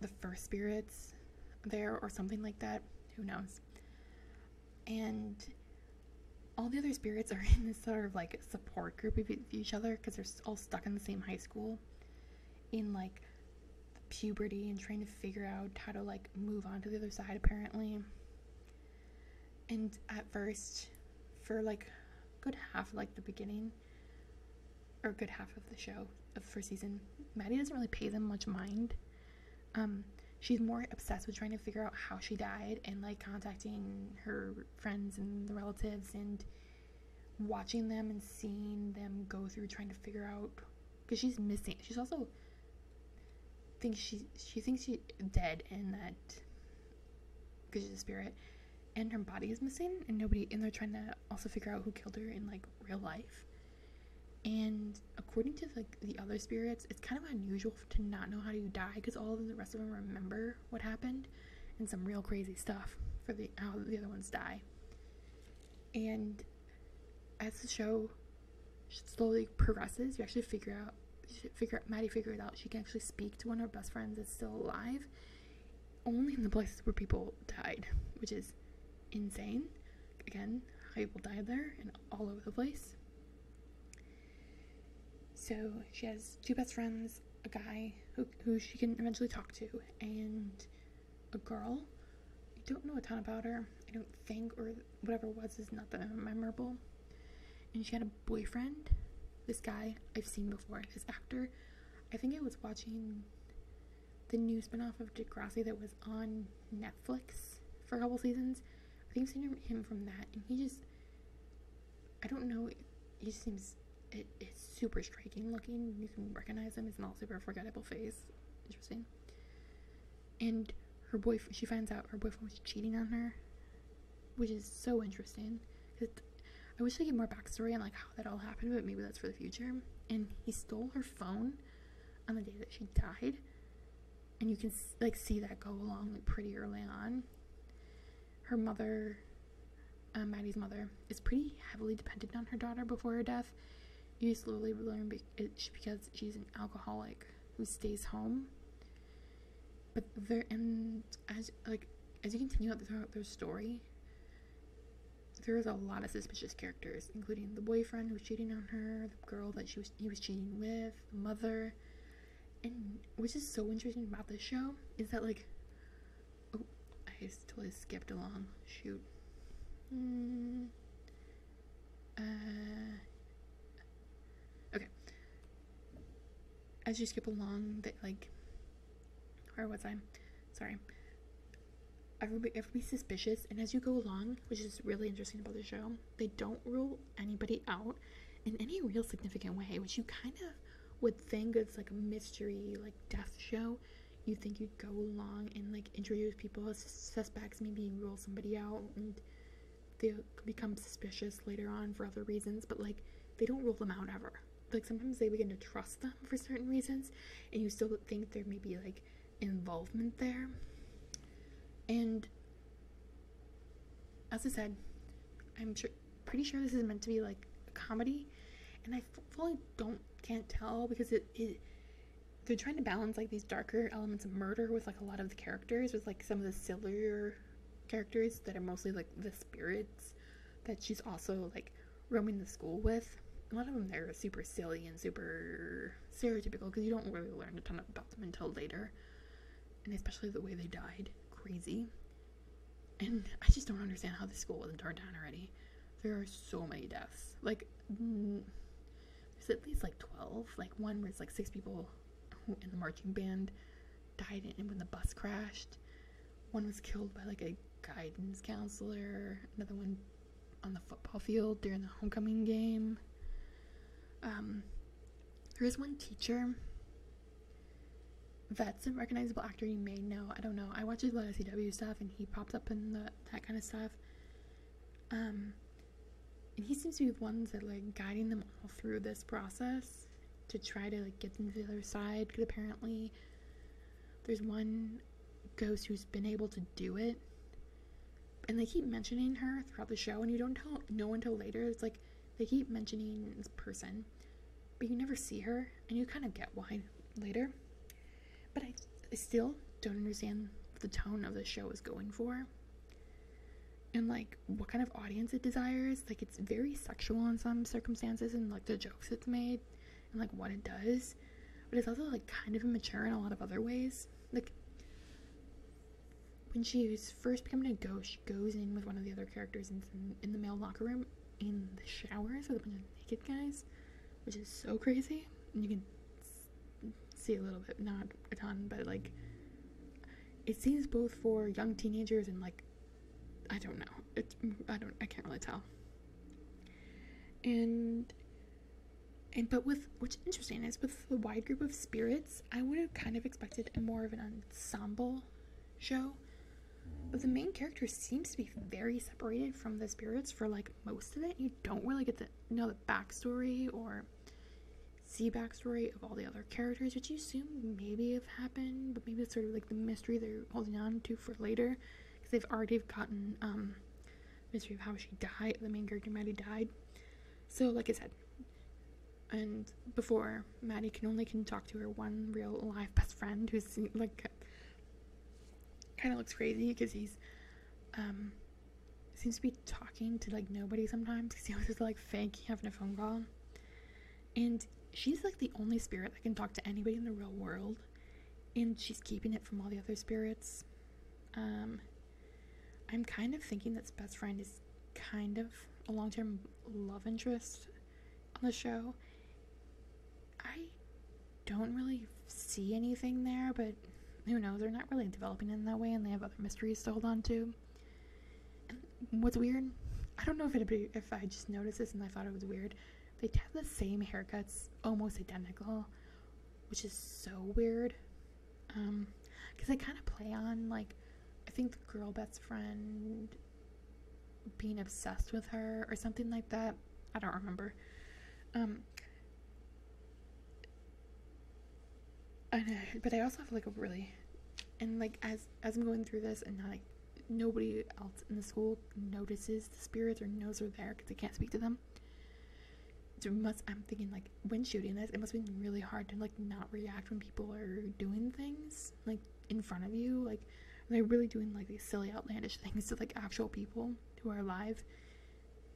the first spirits there or something like that. Who knows? And all the other spirits are in this sort of like support group of each other because they're all stuck in the same high school in like puberty and trying to figure out how to like move on to the other side apparently. And at first, for like good half like the beginning or good half of the show of first season maddie doesn't really pay them much mind um she's more obsessed with trying to figure out how she died and like contacting her friends and the relatives and watching them and seeing them go through trying to figure out because she's missing she's also thinks she she thinks she's dead and that because she's a spirit and her body is missing and nobody and they're trying to also figure out who killed her in like real life. And according to like the other spirits it's kind of unusual to not know how you die because all of the rest of them remember what happened and some real crazy stuff for the how the other ones die. And as the show slowly progresses you actually figure out figure maddie figures out she can actually speak to one of her best friends that's still alive only in the places where people died which is insane. Again, how people died there and all over the place. So she has two best friends, a guy who, who she can eventually talk to, and a girl. I don't know a ton about her. I don't think, or whatever it was, is not that memorable. And she had a boyfriend. This guy I've seen before, this actor. I think I was watching the new spinoff of Degrassi that was on Netflix for a couple seasons. I think I've seen him from that, and he just, I don't know, he just seems, it, it's super striking looking. You can recognize him. It's not super forgettable face. Interesting. And her boyfriend, she finds out her boyfriend was cheating on her, which is so interesting. I wish I get more backstory on like how that all happened, but maybe that's for the future. And he stole her phone on the day that she died, and you can like see that go along like pretty early on her mother, uh, Maddie's mother, is pretty heavily dependent on her daughter before her death. You slowly learn be- because she's an alcoholic who stays home. But there, and as like as you continue out throughout their story, there's a lot of suspicious characters, including the boyfriend who was cheating on her, the girl that she was he was cheating with, the mother, and which is so interesting about this show is that like oh I totally skipped along. Shoot. Mm. Uh, okay. As you skip along, that like, where was I? Sorry. Everybody, everybody's suspicious, and as you go along, which is really interesting about the show, they don't rule anybody out in any real significant way, which you kind of would think it's like a mystery, like death show you think you'd go along and like introduce people as suspects, maybe rule somebody out, and they become suspicious later on for other reasons, but like they don't rule them out ever. Like sometimes they begin to trust them for certain reasons, and you still think there may be like involvement there. And as I said, I'm sure, pretty sure this is meant to be like a comedy, and I fully don't can't tell because it, it they're trying to balance like these darker elements of murder with like a lot of the characters with like some of the sillier characters that are mostly like the spirits that she's also like roaming the school with. A lot of them they're super silly and super stereotypical because you don't really learn a ton about them until later, and especially the way they died, crazy. And I just don't understand how the school wasn't torn down already. There are so many deaths. Like, mm, there's at least like 12. Like, one where it's like six people in the marching band died in when the bus crashed. One was killed by like a guidance counselor. Another one on the football field during the homecoming game. Um, there is one teacher that's a recognizable actor you may know. I don't know. I watch a lot of CW stuff and he pops up in the that kind of stuff. Um and he seems to be the ones that like guiding them all through this process to try to like get them to the other side because apparently there's one ghost who's been able to do it and they keep mentioning her throughout the show and you don't tell, know until later it's like they keep mentioning this person but you never see her and you kind of get why later but I, I still don't understand what the tone of the show is going for. And like what kind of audience it desires. Like it's very sexual in some circumstances and like the jokes it's made and like what it does. But it's also like kind of immature in a lot of other ways. Like when she was first becoming a ghost she goes in with one of the other characters in, in the male locker room in the showers with a bunch of naked guys which is so crazy. And you can see a little bit, not a ton, but like it seems both for young teenagers and like I don't know. It's I don't I can't really tell. And and but with what's interesting is with the wide group of spirits, I would have kind of expected a more of an ensemble show. But the main character seems to be very separated from the spirits for like most of it. You don't really get to know the backstory or see backstory of all the other characters, which you assume maybe have happened, but maybe it's sort of like the mystery they're holding on to for later, because they've already gotten um, mystery of how she died. The main character Maddie died. So, like I said, and before Maddie can only can talk to her one real live best friend who's like kind of looks crazy because he's um seems to be talking to like nobody sometimes because he always just like fake having a phone call and she's like the only spirit that can talk to anybody in the real world and she's keeping it from all the other spirits. Um i'm kind of thinking that best friend is kind of a long-term love interest on the show. I don't really see anything there but who knows? They're not really developing in that way and they have other mysteries to hold on to. And what's weird i don't know if it if i just noticed this and i thought it was weird they have the same haircuts, almost identical, which is so weird. Um, because they kind of play on like, I think the girl best friend being obsessed with her or something like that. I don't remember. Um, I know, but I also have like a really, and like as as I'm going through this, and not like nobody else in the school notices the spirits or knows they're there because they can't speak to them it must i'm thinking like when shooting this it must been really hard to like not react when people are doing things like in front of you like they're really doing like these silly outlandish things to like actual people who are alive.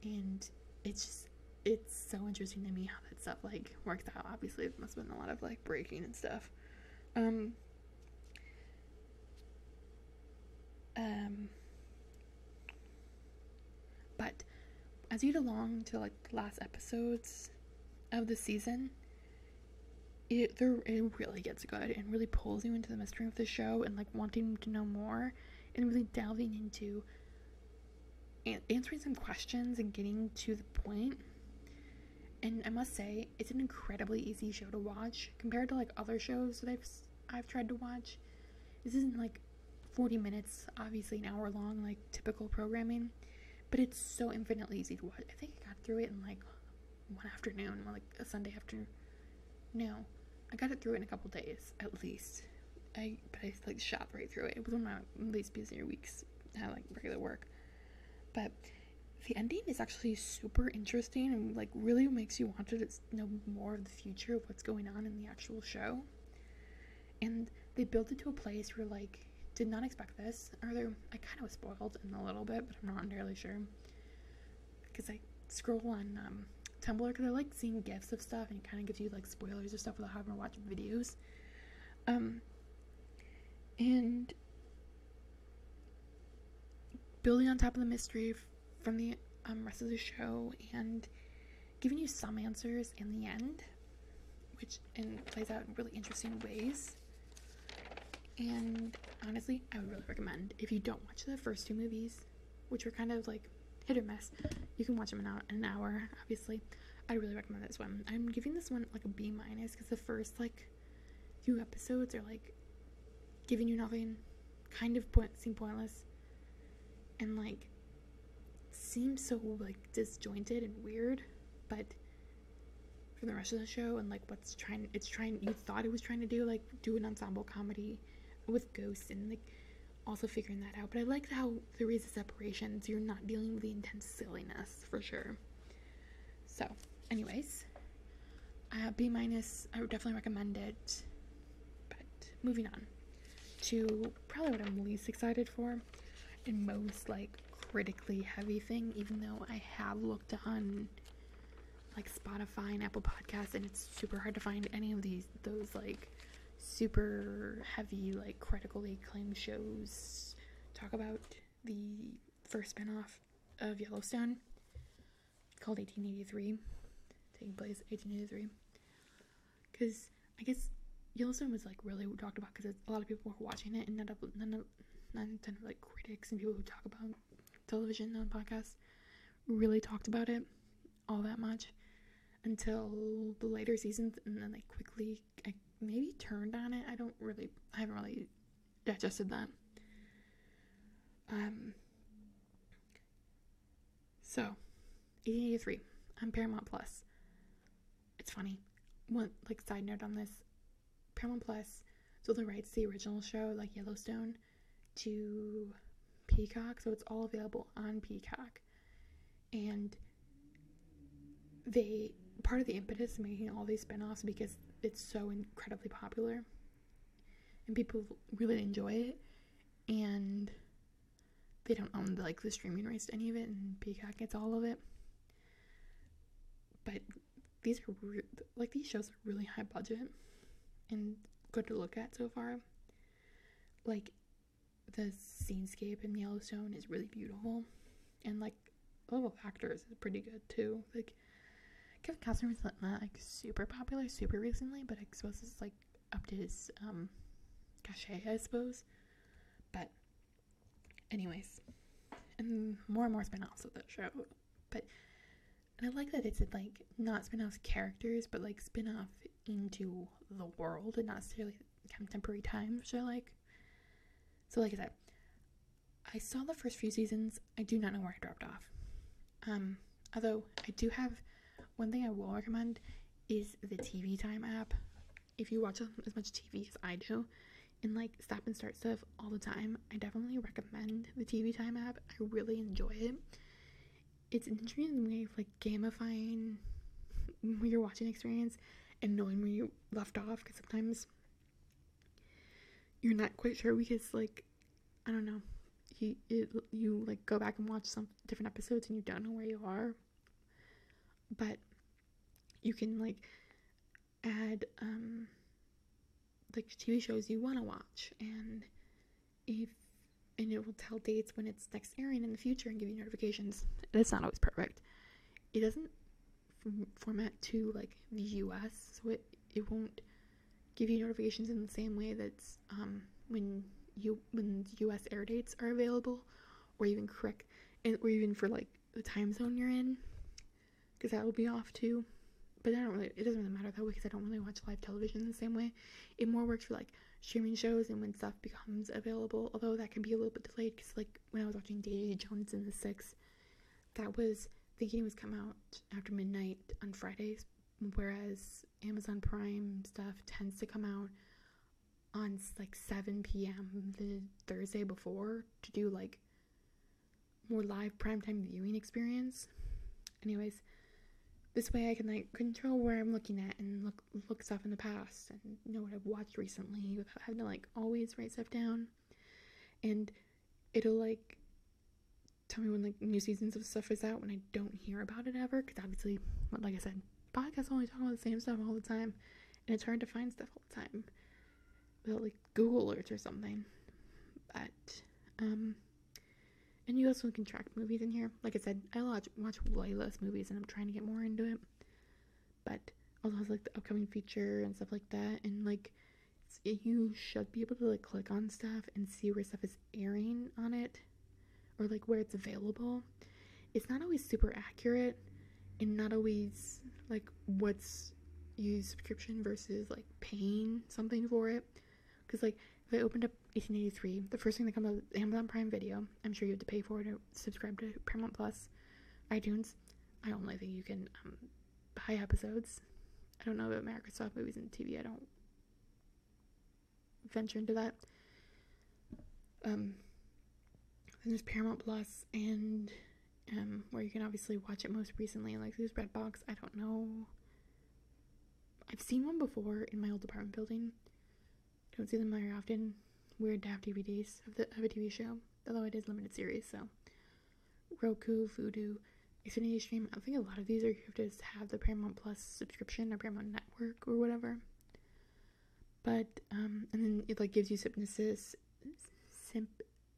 And it's just it's so interesting to me how that stuff like works out. Obviously it must have been a lot of like breaking and stuff. Um um but as you get along to like the last episodes of the season, it there it really gets good and really pulls you into the mystery of the show and like wanting to know more and really delving into answering some questions and getting to the point. And I must say, it's an incredibly easy show to watch compared to like other shows that I've I've tried to watch. This isn't like 40 minutes, obviously an hour long like typical programming but it's so infinitely easy to watch. I think I got through it in like one afternoon, like a Sunday afternoon. No, I got it through in a couple days at least. I but I like shot right through it. It was one of my least busier weeks. I like regular work, but the ending is actually super interesting and like really makes you want to know more of the future of what's going on in the actual show. And they built it to a place where like did not expect this. There, I kind of was spoiled in a little bit, but I'm not entirely sure. Because I scroll on um, Tumblr because I like seeing gifs of stuff and it kind of gives you like spoilers or stuff without having to watch videos. Um, and building on top of the mystery f- from the um, rest of the show and giving you some answers in the end, which and plays out in really interesting ways. And honestly, I would really recommend if you don't watch the first two movies, which were kind of like hit or miss, you can watch them in an hour, obviously. I really recommend this one. I'm giving this one like a B minus because the first like few episodes are like giving you nothing, kind of point seem pointless, and like seems so like disjointed and weird, but for the rest of the show and like what's trying it's trying you thought it was trying to do like do an ensemble comedy with ghosts and like also figuring that out. But I like how there is a separation, so you're not dealing with the intense silliness for sure. So, anyways, uh, B minus, I would definitely recommend it. But moving on to probably what I'm least excited for and most like critically heavy thing, even though I have looked on like Spotify and Apple Podcasts, and it's super hard to find any of these those like super heavy, like critically acclaimed shows talk about the first spinoff of Yellowstone called 1883, taking place 1883. Because I guess Yellowstone was like really talked about because a lot of people were watching it, and none of none of none of like critics and people who talk about television on podcasts really talked about it all that much until the later seasons, and then they quickly I maybe turned on it. I don't really, I haven't really digested that. Um. So, 1883 on Paramount Plus. It's funny. One like side note on this, Paramount Plus sold the rights to the original show, like Yellowstone, to Peacock, so it's all available on Peacock. And they part of the impetus making all these spin-offs because it's so incredibly popular and people really enjoy it and they don't own the, like the streaming rights to any of it and Peacock gets all of it. But these are re- like these shows are really high budget and good to look at so far. Like the scenescape in Yellowstone is really beautiful and like all of actors is pretty good too. Like Kevin Costner was not like super popular super recently, but I suppose it's like up to his um cachet, I suppose. But anyways, and more and more spin-offs of that show. But and I like that it's like not spin-off characters, but like spin-off into the world and not necessarily contemporary times. So like, so like I said, I saw the first few seasons. I do not know where I dropped off. Um, although I do have one thing I will recommend is the TV Time app. If you watch as much TV as I do, and like stop and start stuff all the time, I definitely recommend the TV Time app. I really enjoy it. It's an interesting way of like gamifying your watching experience and knowing where you left off because sometimes you're not quite sure because like I don't know you it, you like go back and watch some different episodes and you don't know where you are but you can like add um like TV shows you want to watch and if and it will tell dates when it's next airing in the future and give you notifications. It's not always perfect. It doesn't f- format to like the US, so it it won't give you notifications in the same way that's um when you when US air dates are available or even correct and or even for like the time zone you're in because that will be off too. But I don't really, it doesn't really matter though because I don't really watch live television the same way. It more works for like streaming shows and when stuff becomes available, although that can be a little bit delayed because like when I was watching Daisy Jones and the Six, that was thinking it was come out after midnight on Fridays, whereas Amazon Prime stuff tends to come out on like 7 p.m. the Thursday before to do like more live primetime viewing experience. Anyways, this way I can like control where I'm looking at and look look stuff in the past and know what I've watched recently without having to like always write stuff down. And it'll like tell me when like new seasons of stuff is out when I don't hear about it ever. Because obviously, like I said, podcasts only talk about the same stuff all the time, and it's hard to find stuff all the time without like Google alerts or something. But um, and you also can track movies in here. Like I said, I watch watch way less movies, and I'm trying to get more into it. But also has like the upcoming feature and stuff like that, and like you should be able to like click on stuff and see where stuff is airing on it or like where it's available it's not always super accurate and not always like what's use subscription versus like paying something for it because like if i opened up 1883 the first thing that comes up is amazon prime video i'm sure you have to pay for it to subscribe to paramount plus itunes i only think you can um, buy episodes i don't know about microsoft movies and tv i don't venture into that. Um, then there's Paramount Plus and um, where you can obviously watch it most recently. Like there's Redbox. I don't know. I've seen one before in my old apartment building. Don't see them very often. Weird to have DVDs of the of a TV show, although it is limited series. So Roku, Vudu, Xfinity Stream. I think a lot of these are you have to have the Paramount Plus subscription or Paramount Network or whatever but um and then it like gives you synopsis simp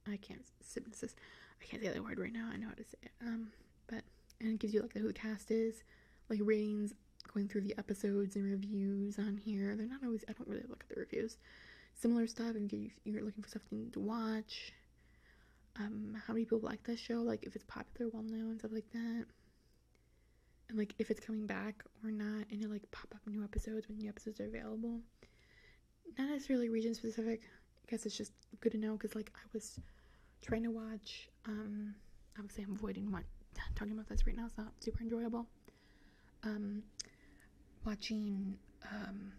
i can't synopsis i can't say that word right now i know how to say it um but and it gives you like who the cast is like ratings going through the episodes and reviews on here they're not always i don't really look at the reviews similar stuff and you, you're looking for something to watch um how many people like this show like if it's popular well known stuff like that and like if it's coming back or not and it like pop up new episodes when new episodes are available not necessarily region specific. I guess it's just good to know because like I was trying to watch. Um, obviously I'm avoiding what talking about this right now. It's not super enjoyable. Um, watching um,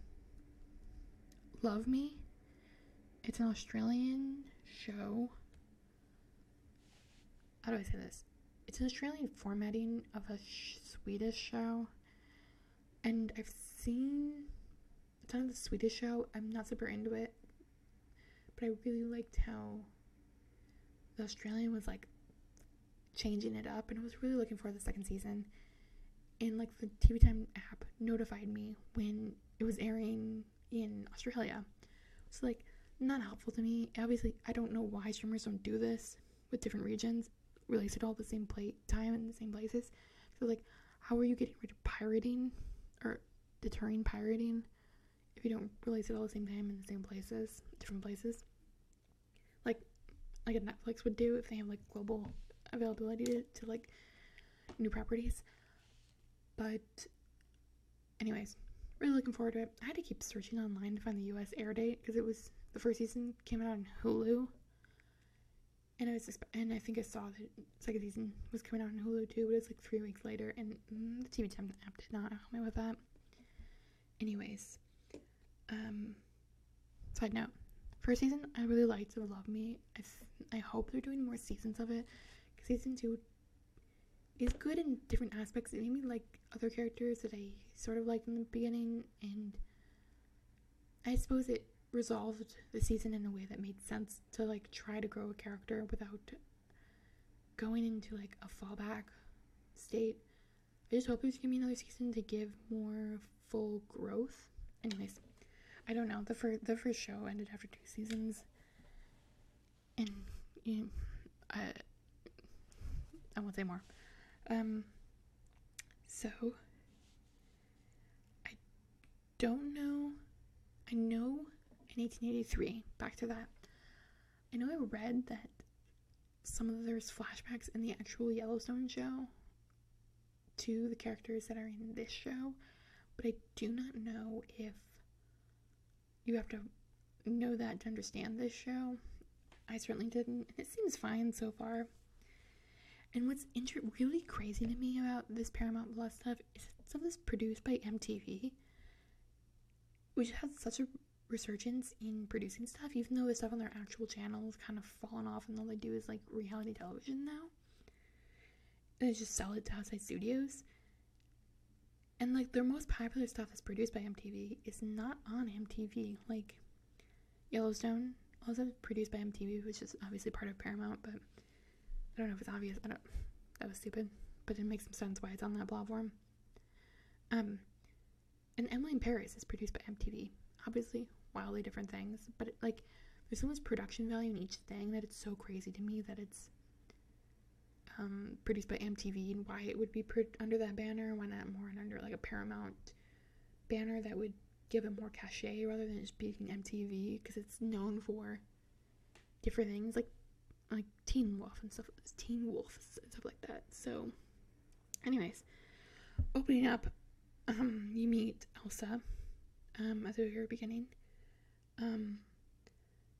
Love Me. It's an Australian show. How do I say this? It's an Australian formatting of a sh- Swedish show, and I've seen a ton of the Swedish show. I'm not super into it, but I really liked how the Australian was like changing it up, and I was really looking for the second season. And like the TV Time app notified me when it was airing in Australia. So like not helpful to me. Obviously, I don't know why streamers don't do this with different regions, release it all the same play time in the same places. So like, how are you getting rid of pirating or deterring pirating? if you don't release it all the same time in the same places, different places. Like like a Netflix would do if they have like global availability to, to like new properties. But anyways, really looking forward to it. I had to keep searching online to find the US air date because it was the first season came out on Hulu. And I was and I think I saw that second season was coming out on Hulu too, but it was like three weeks later, and mm, the TV Time app did not help me with that. Anyways, um, side note, first season I really liked So Love Me. I, th- I hope they're doing more seasons of it because season two is good in different aspects. It made me like other characters that I sort of liked in the beginning, and I suppose it resolved the season in a way that made sense to like try to grow a character without going into like a fallback state. I just hope there's gonna be another season to give more full growth. Anyways, I don't know. The first the first show ended after two seasons, and you know, I I won't say more. Um. So I don't know. I know in 1883. Back to that. I know I read that some of there's flashbacks in the actual Yellowstone show to the characters that are in this show, but I do not know if you have to know that to understand this show. I certainly didn't, it seems fine so far. And what's inter- really crazy to me about this Paramount Plus stuff is some of this produced by MTV, which has such a resurgence in producing stuff, even though the stuff on their actual channel has kind of fallen off and all they do is like reality television now. And they just sell it to outside studios. And like their most popular stuff that's produced by MTV is not on MTV. Like Yellowstone, also produced by MTV, which is obviously part of Paramount, but I don't know if it's obvious. I don't. That was stupid, but it makes some sense why it's on that platform. Um, and Emily in Paris is produced by MTV. Obviously, wildly different things, but it, like, there's so much production value in each thing that it's so crazy to me that it's um, produced by MTV and why it would be put under that banner. Why not more under like a Paramount banner that would give it more cachet rather than just being MTV because it's known for different things like like Teen Wolf and stuff, Teen Wolf stuff like that. So, anyways, opening up, um, you meet Elsa, um, at the very beginning. Um,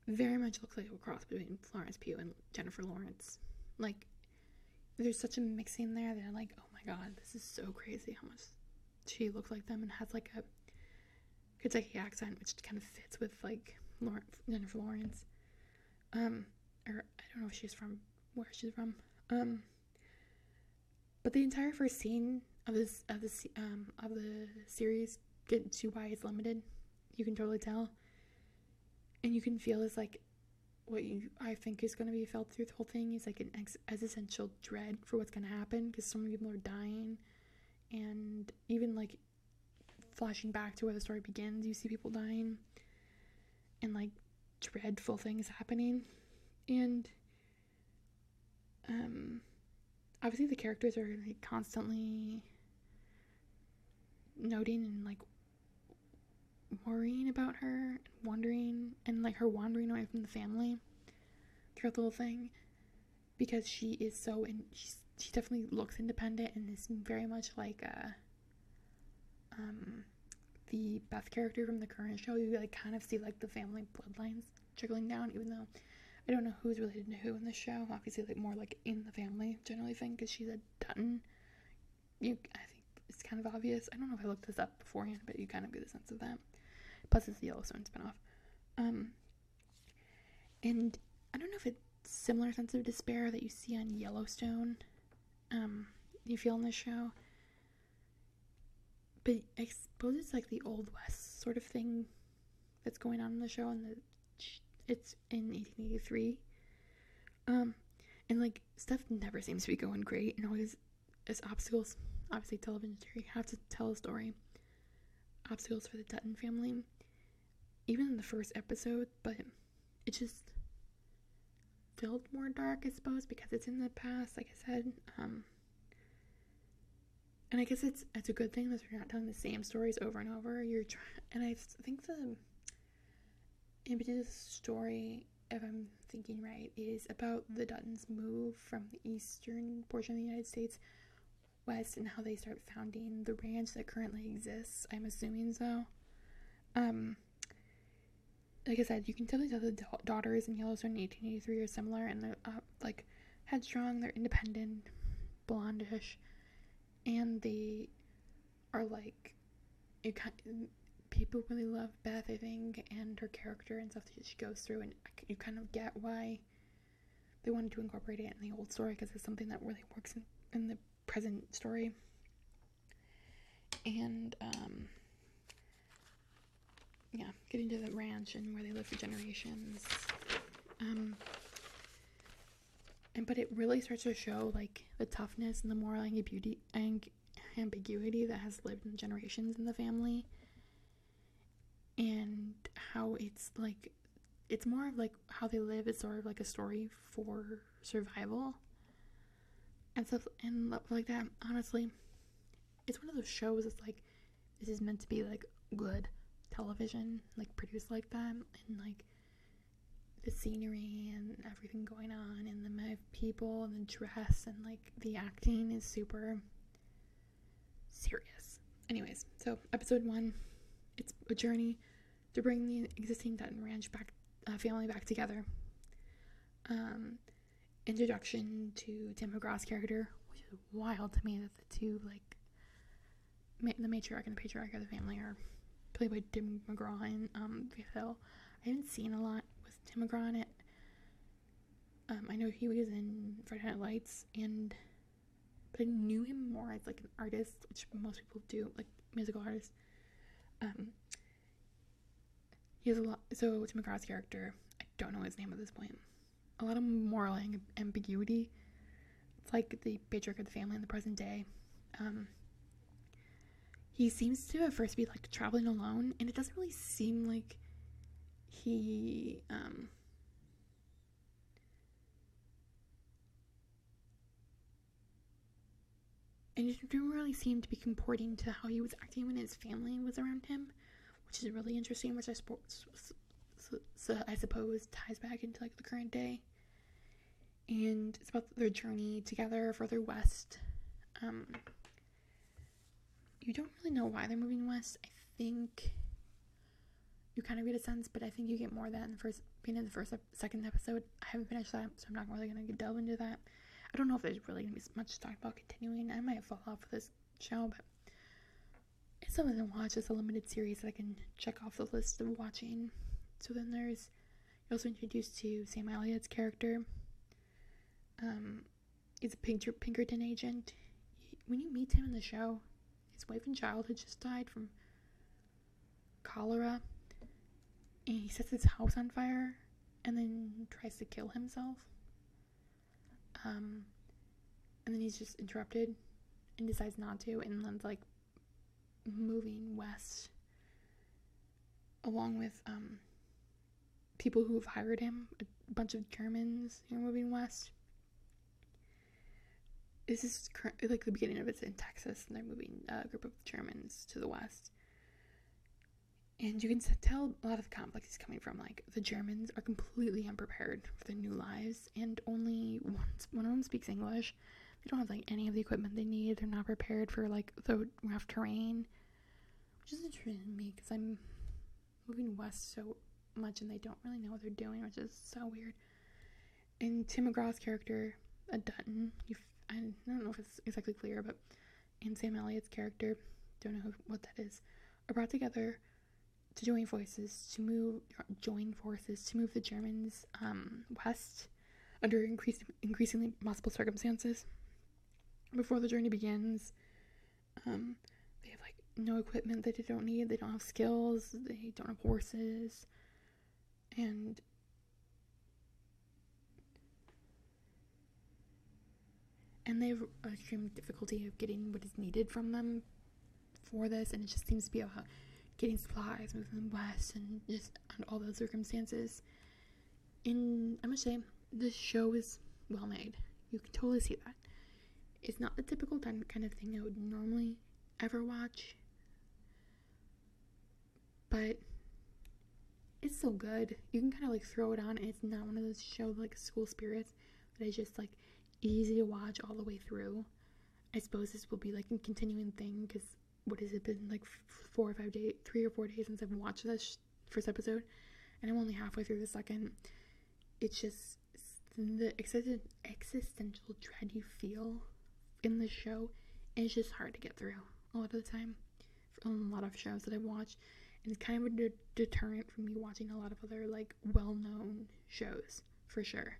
very much looks like a cross between Florence Pugh and Jennifer Lawrence. Like, there's such a mixing there that I'm like, oh my god, this is so crazy how much she looks like them and has like a Kentucky accent, which kind of fits with like Lauren, Jennifer Lawrence. Um, or I don't know if she's from where she's from. Um, but the entire first scene of this of this um of the series get to why it's limited. You can totally tell, and you can feel this like what you I think is going to be felt through the whole thing is like an ex- existential dread for what's going to happen because so many people are dying, and even like flashing back to where the story begins, you see people dying, and like dreadful things happening, and um, obviously the characters are like constantly noting and like worrying about her and wondering and like her wandering away from the family throughout the whole thing because she is so and she's she definitely looks independent and is very much like uh um the Beth character from the current show. You like kind of see like the family bloodlines trickling down even though I don't know who's related to who in the show. Obviously like more like in the family generally thing because she's a Dutton. You I think it's kind of obvious. I don't know if I looked this up beforehand but you kind of get a sense of that Plus, it's the Yellowstone spinoff. Um, and I don't know if it's similar sense of despair that you see on Yellowstone. Um, you feel in this show, but I suppose it's like the old west sort of thing that's going on in the show, and the it's in 1883. Um, and like stuff never seems to be going great, and always as obstacles. Obviously, television have to tell a story. Obstacles for the Dutton family even in the first episode, but it just felt more dark, I suppose, because it's in the past, like I said. Um, and I guess it's it's a good thing that you're not telling the same stories over and over. You're trying, and I think the impetus story, if I'm thinking right, is about the Duttons' move from the eastern portion of the United States west and how they start founding the ranch that currently exists. I'm assuming so. Um, like I said, you can totally tell the da- daughters in Yellowstone in 1883 are similar, and they're uh, like headstrong, they're independent, blondish, and they are like it kind. People really love Beth, I think, and her character and stuff that she goes through, and you kind of get why they wanted to incorporate it in the old story because it's something that really works in, in the present story. And um, yeah, getting to the ranch and where they live for generations. Um, and but it really starts to show like the toughness and the moral ambiguity and ambiguity that has lived in generations in the family, and how it's like it's more of like how they live is sort of like a story for survival and stuff and like that. Honestly, it's one of those shows that's like this is meant to be like good television like produced like that and like the scenery and everything going on and the people and the dress and like the acting is super serious. Anyways so episode one it's a journey to bring the existing Dutton Ranch back uh, family back together. Um introduction to Tim McGraw's character which is wild to me that the two like ma- the matriarch and the patriarch of the family are played by Tim McGraw and um, Faith Hill. I haven't seen a lot with Tim McGraw in it. Um, I know he was in Friday Night Lights, and but I knew him more as like an artist, which most people do, like musical artist. Um, he has a lot. So Tim McGraw's character, I don't know his name at this point. A lot of moral ambiguity It's like the patriarch of the family in the present day. Um, he seems to at first be like traveling alone, and it doesn't really seem like he um, and it didn't really seem to be comporting to how he was acting when his family was around him, which is really interesting. Which I suppose, so, so I suppose ties back into like the current day, and it's about their journey together further west. Um, you don't really know why they're moving west. I think you kind of get a sense, but I think you get more than the first being in the first second episode. I haven't finished that, so I'm not really gonna delve into that. I don't know if there's really gonna be much to talk about continuing. I might fall off of this show, but it's something to watch. It's a limited series that I can check off the list of watching. So then there's you're also introduced to Sam Elliott's character. Um, he's a Pinkerton agent. He, when you meet him in the show, his wife and child had just died from cholera, and he sets his house on fire and then tries to kill himself. Um, and then he's just interrupted and decides not to, and then like moving west along with um, people who have hired him, a bunch of Germans who are moving west. This is like the beginning of it's in Texas, and they're moving a group of Germans to the west. And you can tell a lot of the conflict is coming from like the Germans are completely unprepared for their new lives, and only one, one of them speaks English. They don't have like any of the equipment they need. They're not prepared for like the rough terrain, which is interesting to me because I'm moving west so much and they don't really know what they're doing, which is so weird. And Tim McGraw's character, a Dutton, I don't know if it's exactly clear, but in Sam Elliott's character, don't know who, what that is, are brought together to join forces to move join forces to move the Germans um, west under increased, increasingly possible circumstances. Before the journey begins, um, they have like no equipment that they don't need. They don't have skills. They don't have horses, and and they have extreme difficulty of getting what is needed from them for this. And it just seems to be about getting supplies, moving west, and just under all those circumstances. And I must say, this show is well made. You can totally see that. It's not the typical kind of thing I would normally ever watch, but it's so good. You can kind of like throw it on, and it's not one of those shows like School Spirits that is just like easy to watch all the way through. I suppose this will be like a continuing thing because what has it been like four or five days, three or four days since I've watched this first episode, and I'm only halfway through the second. It's just the existential dread you feel in the show is just hard to get through a lot of the time. A lot of shows that I've watched, and it's kind of a de- deterrent from me watching a lot of other like well-known shows for sure.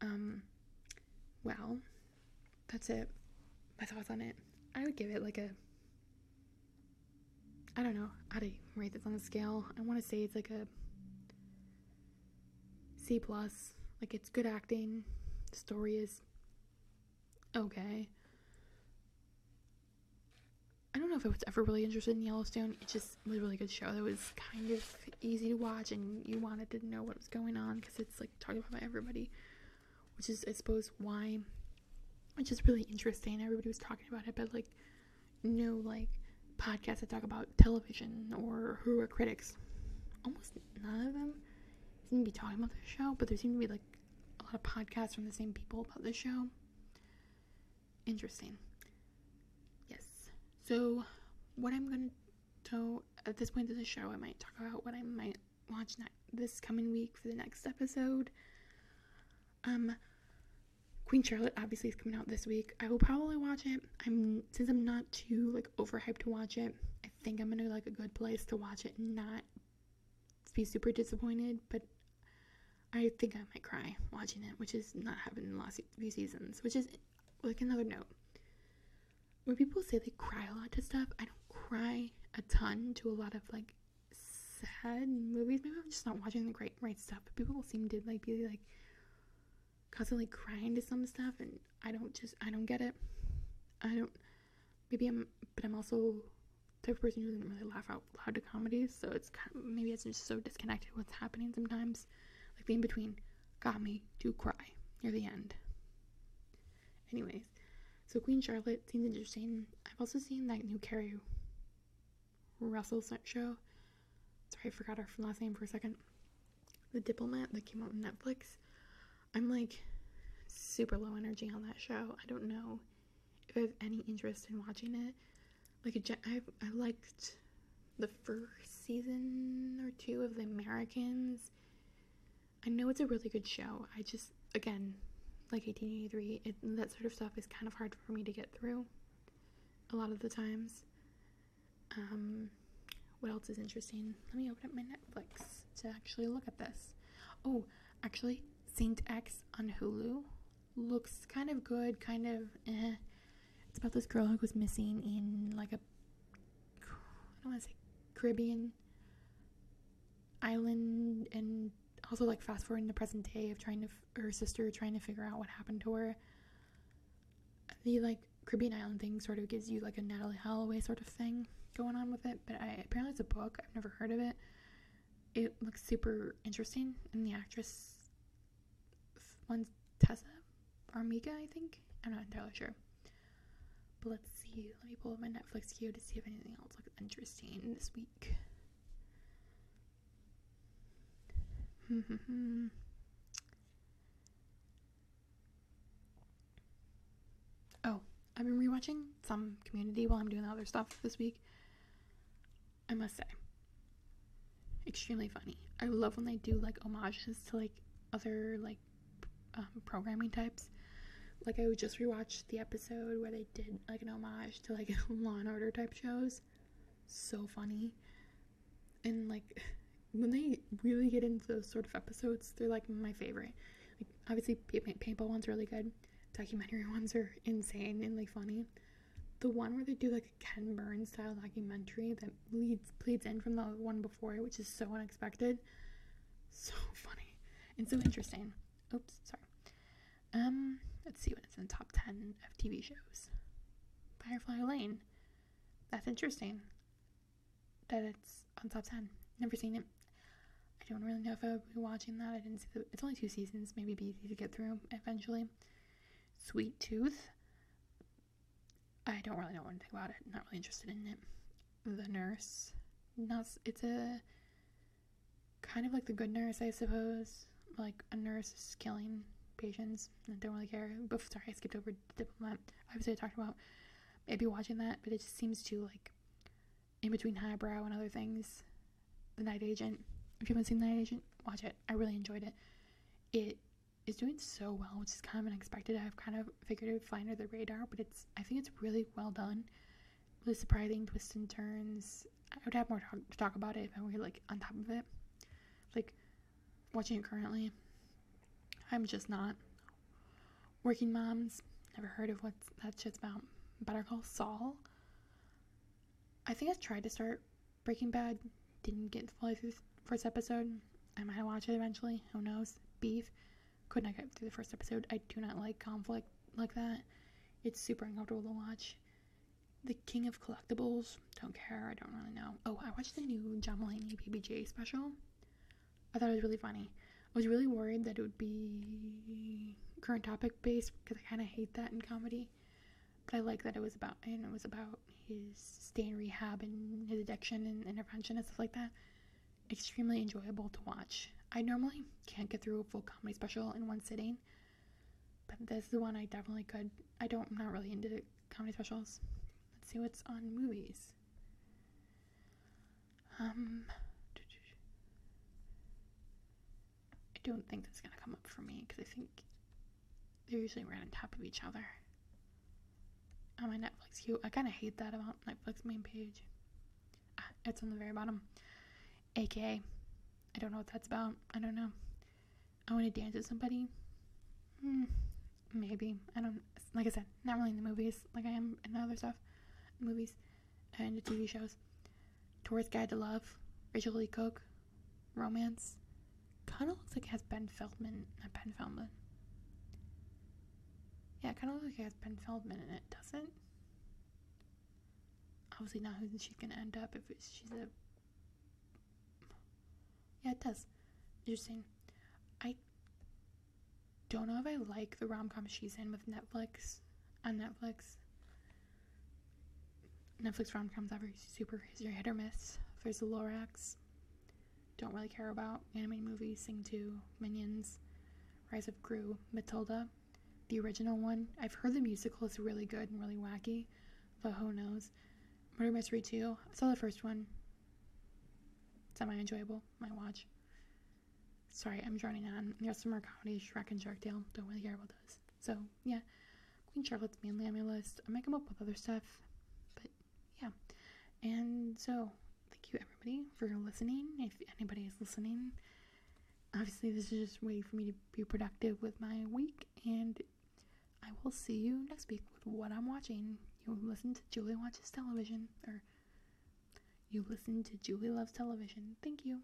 Um, well, that's it. My thoughts on it. I would give it like a I don't know how to rate this on a scale. I want to say it's like a C plus. Like it's good acting. The story is okay. I don't know if I was ever really interested in Yellowstone. It just was a really good show that was kind of easy to watch and you wanted to know what was going on because it's like talked about by everybody, which is I suppose why which is really interesting. Everybody was talking about it, but like no like podcasts that talk about television or who are critics. Almost none of them seem to be talking about the show, but there seem to be like a lot of podcasts from the same people about the show. Interesting. Yes. So, what I'm gonna so at this point of the show, I might talk about what I might watch this coming week for the next episode. Um, Queen Charlotte obviously is coming out this week. I will probably watch it. I'm since I'm not too like overhyped to watch it. I think I'm gonna like a good place to watch it and not be super disappointed. But I think I might cry watching it, which is not happened in the last few seasons. Which is like another note. When people say they cry a lot to stuff, I don't cry a ton to a lot of like sad movies. Maybe I'm just not watching the great right stuff. But people seem to like be like constantly crying to some stuff, and I don't just I don't get it. I don't. Maybe I'm, but I'm also type of person who doesn't really laugh out loud to comedies, so it's kind of, maybe it's just so disconnected what's happening sometimes. Like the in between got me to cry near the end. Anyways, so Queen Charlotte seems interesting. I've also seen that new Keri Russell show. Sorry, I forgot her last name for a second. The Diplomat that came out on Netflix. I'm like super low energy on that show. I don't know if I have any interest in watching it. Like, I, I liked the first season or two of The Americans. I know it's a really good show. I just, again, like 1883, it, that sort of stuff is kind of hard for me to get through a lot of the times. Um, what else is interesting? Let me open up my Netflix to actually look at this. Oh, actually, Saint X on Hulu looks kind of good, kind of eh. It's about this girl who was missing in like a I don't want to say Caribbean island and also like fast forward in the present day of trying to f- her sister trying to figure out what happened to her. The like Caribbean island thing sort of gives you like a Natalee Holloway sort of thing going on with it, but I apparently it's a book. I've never heard of it. It looks super interesting, and the actress one's Tessa Farmiga, I think. I'm not entirely sure. But let's see. Let me pull up my Netflix queue to see if anything else looks interesting this week. oh, I've been rewatching some community while I'm doing the other stuff this week. I must say, extremely funny. I love when they do like homages to like other like um, programming types. Like I would just rewatch the episode where they did like an homage to like Law and Order type shows. So funny. And like when they really get into those sort of episodes, they're like my favorite. Like obviously paintball ones are really good. Documentary ones are insane and like funny. The one where they do like a Ken Burns style documentary that leads bleeds in from the one before which is so unexpected. So funny and so interesting. Oops, sorry. Um, let's see what it's in the top 10 of TV shows. Firefly Lane. That's interesting that it's on top 10. Never seen it. I don't really know if I would be watching that. I didn't see the. It's only two seasons. Maybe be easy to get through eventually. Sweet Tooth. I don't really know anything about it. Not really interested in it. The Nurse. Not. It's a kind of like The Good Nurse, I suppose. Like a nurse is killing patients and don't really care. Sorry, I skipped over diplomat. Obviously, I talked about maybe watching that, but it just seems too like in between highbrow and other things. The Night Agent. If you haven't seen The Night Agent, watch it. I really enjoyed it. It is doing so well, which is kind of unexpected. I've kind of figured it would fly under the radar, but it's I think it's really well done. Really surprising twists and turns. I would have more talk, to talk about it if I were like on top of it. Like watching it currently. I'm just not. Working moms, never heard of what that shit's about. Better Call Saul. I think I tried to start Breaking Bad, didn't get fully through the first episode. I might watch it eventually. Who knows? Beef. Could not get through the first episode. I do not like conflict like that. It's super uncomfortable to watch. The King of Collectibles. Don't care. I don't really know. Oh, I watched the new John Mulaney Baby J special. I thought it was really funny. I was really worried that it would be current topic based because I kind of hate that in comedy. But I like that it was about and it was about his stay in rehab and his addiction and intervention and stuff like that. Extremely enjoyable to watch. I normally can't get through a full comedy special in one sitting, but this is the one I definitely could. I don't. I'm not really into comedy specials. Let's see what's on movies. Um. I don't think that's gonna come up for me because I think they're usually right on top of each other. On my Netflix queue, I kind of hate that about Netflix main page. Ah, it's on the very bottom. AKA, I don't know what that's about. I don't know. I want to dance with somebody. Hmm, maybe. I don't. Like I said, not really in the movies, like I am in the other stuff, movies, and the TV shows. Tourist Guide to Love, Rachael Leigh Cook, romance, kind of looks like it has Ben Feldman, not Ben Feldman, Yeah, it kind of looks like it has Ben Feldman in it, doesn't? Obviously, not who she's gonna end up if she's a. Yeah, it does. Interesting. I don't know if I like the rom com she's in with Netflix on Netflix. Netflix rom coms are super hit or miss. There's the Lorax. Don't really care about animated movies. Sing 2, Minions, Rise of Gru, Matilda, the original one. I've heard the musical is really good and really wacky, but who knows? Murder Mystery 2. I saw the first one. Semi enjoyable. My watch. Sorry, I'm droning on. There's some more comedies, Shrek and Shark Tale. Don't really care about those. So, yeah. Queen Charlotte's mainly on my list. I might come up with other stuff. But, yeah. And so, you everybody for listening. If anybody is listening, obviously, this is just a way for me to be productive with my week. And I will see you next week with what I'm watching. You listen to Julie Watches Television. Or, you listen to Julie Loves Television. Thank you.